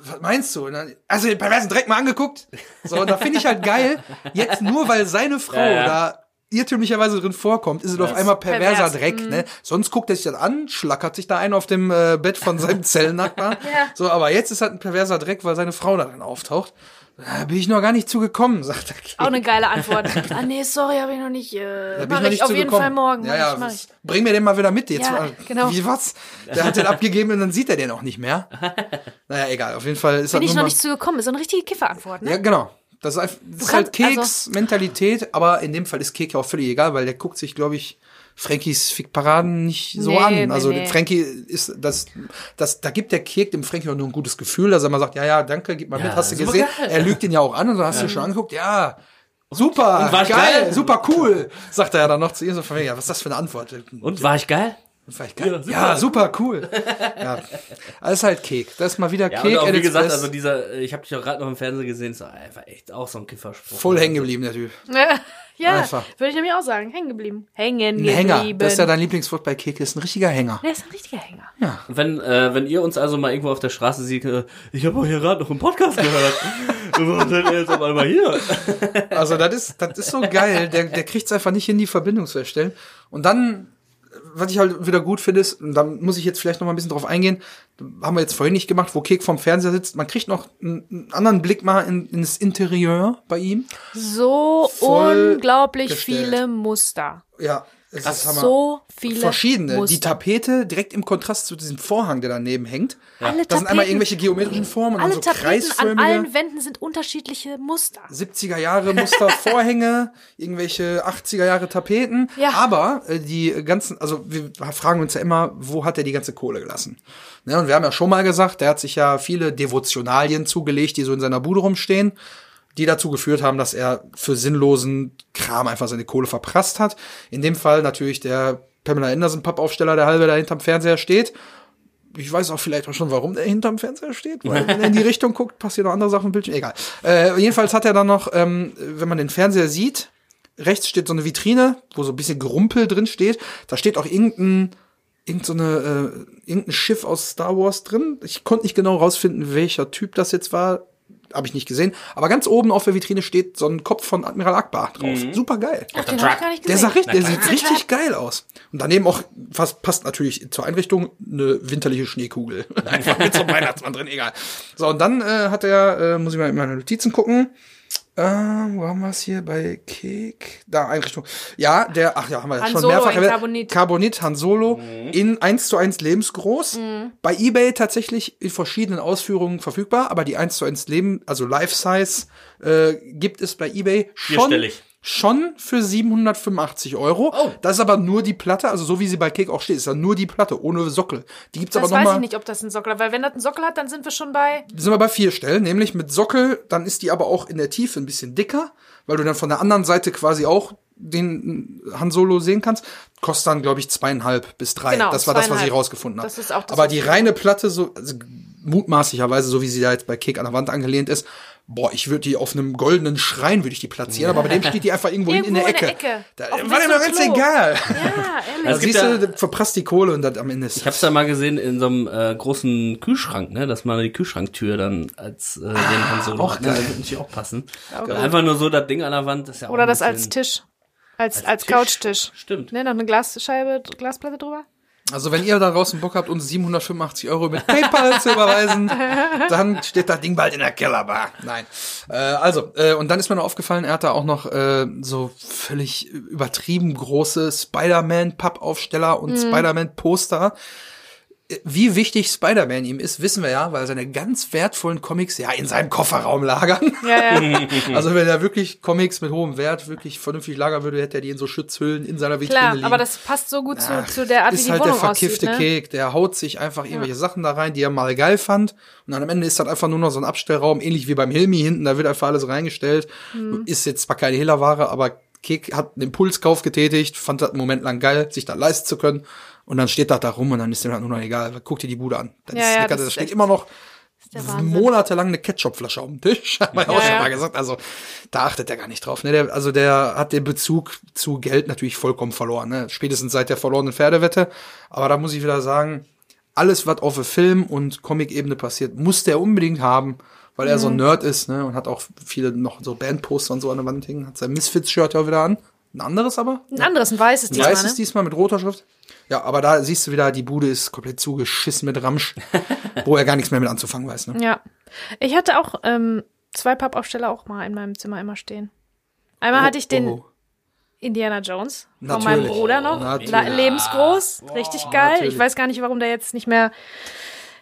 Was meinst du? Und dann, hast du den perversen Dreck mal angeguckt? So, und da finde ich halt geil, jetzt nur weil seine Frau Ja, ja. da irrtümlicherweise drin vorkommt, ist es auf einmal perverser pervers, Dreck, ne? Sonst guckt er sich das an, schlackert sich da ein auf dem äh, Bett von seinem Zellennachbarn. Ja. So, aber jetzt ist halt ein perverser Dreck, weil seine Frau da drin auftaucht. Da bin ich noch gar nicht zugekommen, sagt er. auch eine geile Antwort. ah nee, sorry, habe ich noch nicht. Äh, bin mach ich nicht auf jeden gekommen. Fall morgen. Ja, ja, ich, mach ich. bring mir den mal wieder mit jetzt. Ja, mal. genau. Wie was? Der hat den abgegeben und dann sieht er den auch nicht mehr. Naja, egal. Auf jeden Fall ist Bin das ich noch mal, nicht zu gekommen. Ist so eine richtige Kifferantwort, ne? Ja, genau. Das ist, das ist kannst- halt also- Keks-Mentalität, aber in dem Fall ist Kek ja auch völlig egal, weil der guckt sich, glaube ich, Frankies Fickparaden nicht so Nee, an. nee, Also nee. Frankie ist das, das, da gibt der Kek dem Frankie auch nur ein gutes Gefühl, dass er mal sagt, ja, ja, danke, gib mal Ja, mit, hast du gesehen? geil. Er lügt ihn ja auch an und so hast du schon angeguckt, ja. Super, Und war ich geil, geil? super cool, sagt er ja dann noch zu ihr so von ja, was ist das für eine Antwort? Und war ich geil? Geil? Ja, Ja, super. cool. ja, alles halt Kek. Das ist mal wieder Ja, Kek. und auch, wie gesagt, also dieser, äh, ich habe dich auch gerade noch im Fernsehen gesehen, ist einfach echt auch so ein Kifferspruch. voll hängen geblieben, der Typ. ja, Einfach. würde ich nämlich auch sagen. Hängen geblieben. Hängen geblieben. Hänger. Das ist ja dein Lieblingswort bei Kek, ist ein richtiger Hänger. Der ist ein richtiger Hänger. Und wenn, äh, wenn ihr uns also mal irgendwo auf der Straße seht, äh, ich habe hier gerade noch einen Podcast gehört. Und dann jetzt aber mal hier. Also das ist, das ist so geil. Der, der kriegt es einfach nicht hin, die Verbindung zu erstellen. Und dann, was ich halt wieder gut finde, ist, und da muss ich jetzt vielleicht noch mal ein bisschen drauf eingehen, haben wir jetzt vorhin nicht gemacht, wo Kek vorm Fernseher sitzt. Man kriegt noch einen, einen anderen Blick mal in, ins Interieur bei ihm. So Voll unglaublich gestellt. viele Muster. Ja, es ist Hammer. So viele verschiedene. Muster. Die Tapete direkt im Kontrast zu diesem Vorhang, der daneben hängt. Alle Da sind einmal Tapeten- irgendwelche geometrischen Formen und Alle dann so Tapeten an allen Wänden sind unterschiedliche Muster. 70er Jahre Muster Vorhänge, irgendwelche 80er Jahre Tapeten. Ja. Aber äh, die ganzen, also wir fragen uns ja immer, wo hat er die ganze Kohle gelassen? Ne, und wir haben ja schon mal gesagt, der hat sich ja viele Devotionalien zugelegt, die so in seiner Bude rumstehen, die dazu geführt haben, dass er für sinnlosen Kram einfach seine Kohle verprasst hat. In dem Fall natürlich der Pamela Anderson Pappaufsteller, der halbe da hinterm Fernseher steht. Ich weiß auch vielleicht auch schon, warum der hinterm Fernseher steht, weil wenn er in die Richtung guckt, passieren noch andere Sachen im Bildschirm. Egal. Äh, jedenfalls hat er dann noch, ähm, wenn man den Fernseher sieht, rechts steht so eine Vitrine, wo so ein bisschen Gerumpel drin steht. Da steht auch irgendein, irgend so eine, äh, irgendein Schiff aus Star Wars drin. Ich konnte nicht genau rausfinden, welcher Typ das jetzt war. Habe ich nicht gesehen. Aber ganz oben auf der Vitrine steht so ein Kopf von Admiral Akbar drauf. Super geil. Den hab ich gar nicht Der, gesehen. sah richtig, der sieht richtig geil aus. Und daneben auch, fast passt natürlich zur Einrichtung, eine winterliche Schneekugel. Einfach mit so einem Weihnachtsmann drin, egal. So, und dann äh, hat er, äh, muss ich mal in meine Notizen gucken. Äh, wo haben wir es hier bei Kek? Da, Einrichtung. Ja, der, ach ja, haben wir Han schon Solo mehrfach in erwähnt. Carbonit. Carbonit, Han Solo, Mhm. in 1 zu 1 lebensgroß. Bei Ebay tatsächlich in verschiedenen Ausführungen verfügbar, aber die 1 zu 1 Leben, also Life-Size, äh, gibt es bei Ebay schon, Vierstellig. Schon für 785 Euro. Oh. Das ist aber nur die Platte, also so wie sie bei Cake auch steht, ist ja nur die Platte, ohne Sockel. Die gibt's Das aber noch weiß ich nicht, ob das ein Sockel hat, weil wenn das ein Sockel hat, dann sind wir schon bei. sind wir bei vier Stellen, nämlich mit Sockel, dann ist die aber auch in der Tiefe ein bisschen dicker, weil du dann von der anderen Seite quasi auch den Han Solo sehen kannst. Kostet dann, glaube ich, zweieinhalb bis drei. Genau, das war das, was ich rausgefunden habe. Aber die reine Platte, so also mutmaßlicherweise, so wie sie da jetzt bei Kek an der Wand angelehnt ist, boah, ich würde die auf einem goldenen Schrein würde ich die platzieren, aber bei dem steht die einfach irgendwo, hinten in der Irgendwo Ecke. in der Ecke. Da, war dem doch ganz egal. Ja, ehrlich. Also gibt siehst du, verprasst die Kohle und das am Ende ist. Ich hab's da mal gesehen in so einem äh, großen Kühlschrank, ne, dass man die Kühlschranktür dann als äh, den Han Solo auch hat, ne? geil. Das würde natürlich auch passen. geil. Einfach nur so das Ding an der Wand ist ja auch Oder ein das als Tisch. Als, als, Tisch. Couchtisch. Stimmt. Ne, noch eine Glasscheibe, Glasplatte drüber. Also wenn ihr da draußen Bock habt, uns 785 Euro mit PayPal zu überweisen, dann steht das Ding bald in der Kellerbar. Nein. Äh, also, äh, und dann ist mir noch aufgefallen, er hat da auch noch äh, so völlig übertrieben große Spider-Man-Pappaufsteller und Spider-Man-Poster. Wie wichtig Spider-Man ihm ist, wissen wir ja, weil seine ganz wertvollen Comics ja in seinem Kofferraum lagern. Ja, ja. Also wenn er wirklich Comics mit hohem Wert wirklich vernünftig lagern würde, hätte er die in so Schutzhüllen in seiner Vitrine Klar, liegen. aber das passt so gut zu, zu der Art, wie ist die halt der Wohnung aussieht. verkiffte Ne? Kek, der haut sich einfach irgendwelche Sachen da rein, die er mal geil fand. Und dann am Ende ist das einfach nur noch so ein Abstellraum, ähnlich wie beim Hilmi hinten, da wird einfach alles reingestellt. Mhm. Ist jetzt zwar keine Hehlerware, aber Kek hat einen Impulskauf getätigt, fand das einen Moment lang geil, sich das leisten zu können. Und dann steht das da rum und dann ist dem halt nur noch egal. Guck dir die Bude an. Dann Ja, ist ja, das da ist steht echt- immer noch monatelang eine Ketchupflasche auf dem Tisch. Haben wir auch Ja, schon ja. mal gesagt. Also da achtet er gar nicht drauf. Ne? Der, also der hat den Bezug zu Geld natürlich vollkommen verloren. Ne? Spätestens seit der verlorenen Pferdewette. Aber da muss ich wieder sagen, alles, was auf der Film- und Comic-Ebene passiert, muss der unbedingt haben, weil er Mhm. so ein Nerd ist ne? und hat auch viele noch so Bandposter und so an der Wand hängen. Hat sein Misfits-Shirt ja wieder an. Ein anderes aber? Ein anderes, ein weißes diesmal, Weiß ne? es diesmal mit roter Schrift. Ja, aber da siehst du wieder, die Bude ist komplett zugeschissen mit Ramsch, wo er gar nichts mehr mit anzufangen weiß. Ne? Ja. Ich hatte auch ähm, zwei Pappaufsteller auch mal in meinem Zimmer immer stehen. Einmal hatte ich den Oh. Indiana Jones von Natürlich. meinem Bruder noch. Natürlich. Lebensgroß, richtig geil. natürlich. Ich weiß gar nicht, warum der jetzt nicht mehr.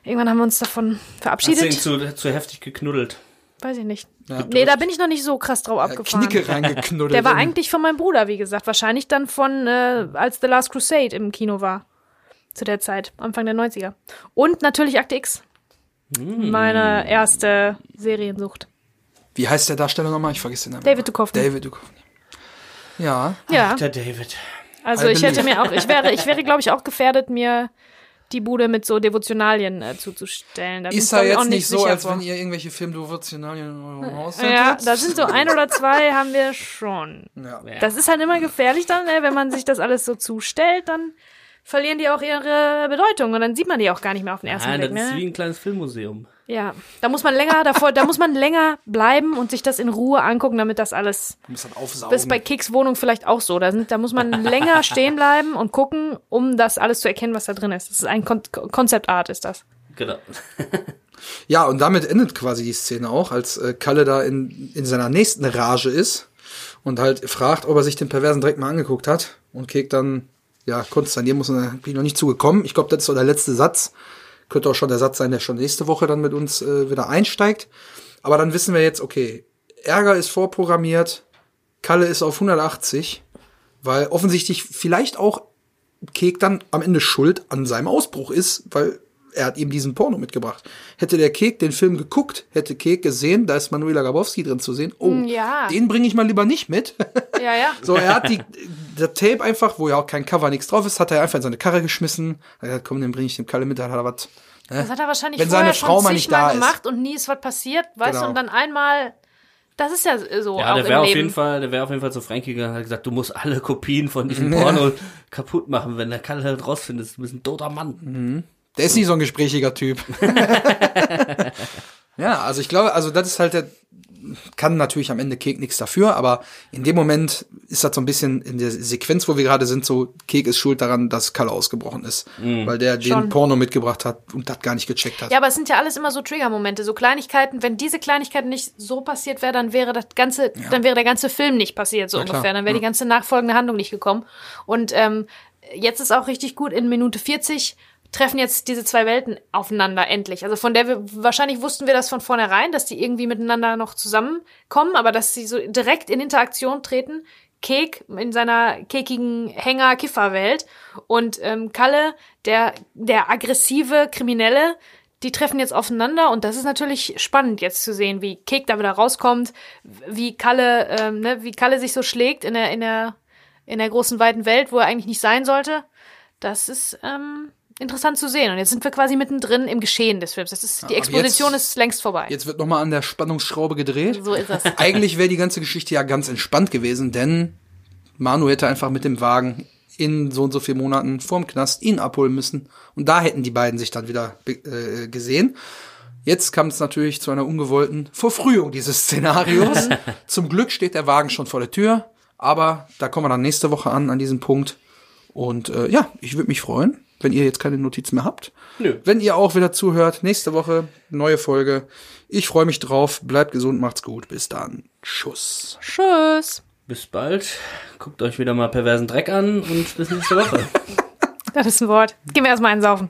Irgendwann haben wir uns davon Hast du ihn verabschiedet. zu, zu heftig geknuddelt. Weiß ich nicht. Ja, nee, da bin ich noch nicht so krass drauf abgefahren. Knicke reingeknuddelt. Der war eigentlich von meinem Bruder, wie gesagt. Wahrscheinlich dann von, äh, als The Last Crusade im Kino war. Zu der Zeit, Anfang der 90er. Und natürlich Akte X. Hm. Meine erste Seriensucht. Wie heißt der Darsteller nochmal? Ich vergesse den Namen. David Duchovny. David Duchovny. Ja. Ja, Der David. also I ich hätte believe. mir auch, ich wäre, ich wäre, glaube ich, auch gefährdet, mir die Bude mit so Devotionalien äh, zuzustellen. Da bin Ist auch jetzt nicht so, sicher als vor. wenn ihr irgendwelche Filmdevotionalien in eurem Haus Ja, hättet? da sind so ein oder zwei haben wir schon. Ja. Das ist halt immer gefährlich dann, ne? wenn man sich das alles so zustellt, dann verlieren die auch ihre Bedeutung und dann sieht man die auch gar nicht mehr auf den ersten Nein, Blick. das ist Ne? wie ein kleines Filmmuseum. Ja, da muss man länger davor, da muss man länger bleiben und sich das in Ruhe angucken, damit das alles. Du musst dann aufsaugen. Das ist bei Kicks Wohnung vielleicht auch so. Da, sind, da muss man länger stehen bleiben und gucken, um das alles zu erkennen, was da drin ist. Das ist ein Kon Concept Art, ist das. Genau. ja, und damit endet quasi die Szene auch, als äh, Kalle da in, in seiner nächsten Rage ist und halt fragt, ob er sich den perversen Dreck mal angeguckt hat. Und Kek dann, ja, konsternieren muss bin ich noch nicht zugekommen. Ich glaube, das ist so der letzte Satz. Könnte auch schon der Satz sein, der schon nächste Woche dann mit uns äh, wieder einsteigt. Aber dann wissen wir jetzt, okay, Ärger ist vorprogrammiert, Kalle ist auf 180, weil offensichtlich vielleicht auch Kek dann am Ende schuld an seinem Ausbruch ist, weil er hat ihm diesen Porno mitgebracht. Hätte der Kek den Film geguckt, hätte Kek gesehen, da ist Manuela Grabowski drin zu sehen. Oh, Ja. den bringe ich mal lieber nicht mit. Ja, ja. so, er hat die, der Tape einfach, wo ja auch kein Cover, nichts drauf ist, hat er einfach in seine Karre geschmissen. Er hat gesagt, komm, den bringe ich dem Kalle mit, dann hat er was. Ne? Das hat er wahrscheinlich Wenn vorher seine Frau schon mal nicht da ist. gemacht und nie ist was passiert, weißt Genau. du, und dann einmal. Das ist ja so Ja, auch der wäre auf jeden Fall, der wäre auf jeden Fall zu Frankie gegangen, hat gesagt, du musst alle Kopien von diesem Porno kaputt machen, wenn der Kalle halt rausfindet, du bist ein toter Mann. Der ist nicht so ein gesprächiger Typ. ja, also ich glaube, also das ist halt der, kann natürlich am Ende Kek nichts dafür, aber in dem Moment ist das so ein bisschen in der Sequenz, wo wir gerade sind, so Kek ist schuld daran, dass Kalle ausgebrochen ist, weil der den Schon. Porno mitgebracht hat und das gar nicht gecheckt hat. Ja, aber es sind ja alles immer so Triggermomente, so Kleinigkeiten. Wenn diese Kleinigkeit nicht so passiert wäre, dann wäre das ganze, dann wäre der ganze Film nicht passiert, so ungefähr. Dann wäre die ganze nachfolgende Handlung nicht gekommen. Und ähm, jetzt ist auch richtig gut, in Minute 40 treffen jetzt diese zwei Welten aufeinander endlich. Also von der wir, wahrscheinlich wussten wir das von vornherein, dass die irgendwie miteinander noch zusammenkommen, aber dass sie so direkt in Interaktion treten. Kek in seiner kekigen Hänger-Kiffer-Welt und ähm, Kalle, der, der aggressive Kriminelle, die treffen jetzt aufeinander und das ist natürlich spannend jetzt zu sehen, wie Kek da wieder rauskommt, wie Kalle, ähm, ne, wie Kalle sich so schlägt in der, in der in der großen weiten Welt, wo er eigentlich nicht sein sollte. Das ist ähm, interessant zu sehen. Und jetzt sind wir quasi mittendrin im Geschehen des Films. Das ist, die Exposition jetzt- ist längst vorbei. Jetzt wird nochmal an der Spannungsschraube gedreht. So ist das. Eigentlich wäre die ganze Geschichte ja ganz entspannt gewesen, denn Manu hätte einfach mit dem Wagen in so und so vielen Monaten vorm Knast ihn abholen müssen. Und da hätten die beiden sich dann wieder äh, gesehen. Jetzt kam es natürlich zu einer ungewollten Verfrühung dieses Szenarios. Zum Glück steht der Wagen schon vor der Tür, aber da kommen wir dann nächste Woche an, an diesem Punkt. Und äh, ja, ich würde mich freuen, wenn ihr jetzt keine Notizen mehr habt. Nö. Wenn ihr auch wieder zuhört, nächste Woche neue Folge. Ich freue mich drauf. Bleibt gesund, macht's gut. Bis dann. Tschüss. Tschüss. Bis bald. Guckt euch wieder mal perversen Dreck an und bis nächste Woche. Das ist ein Wort. Gehen wir erstmal einsaufen.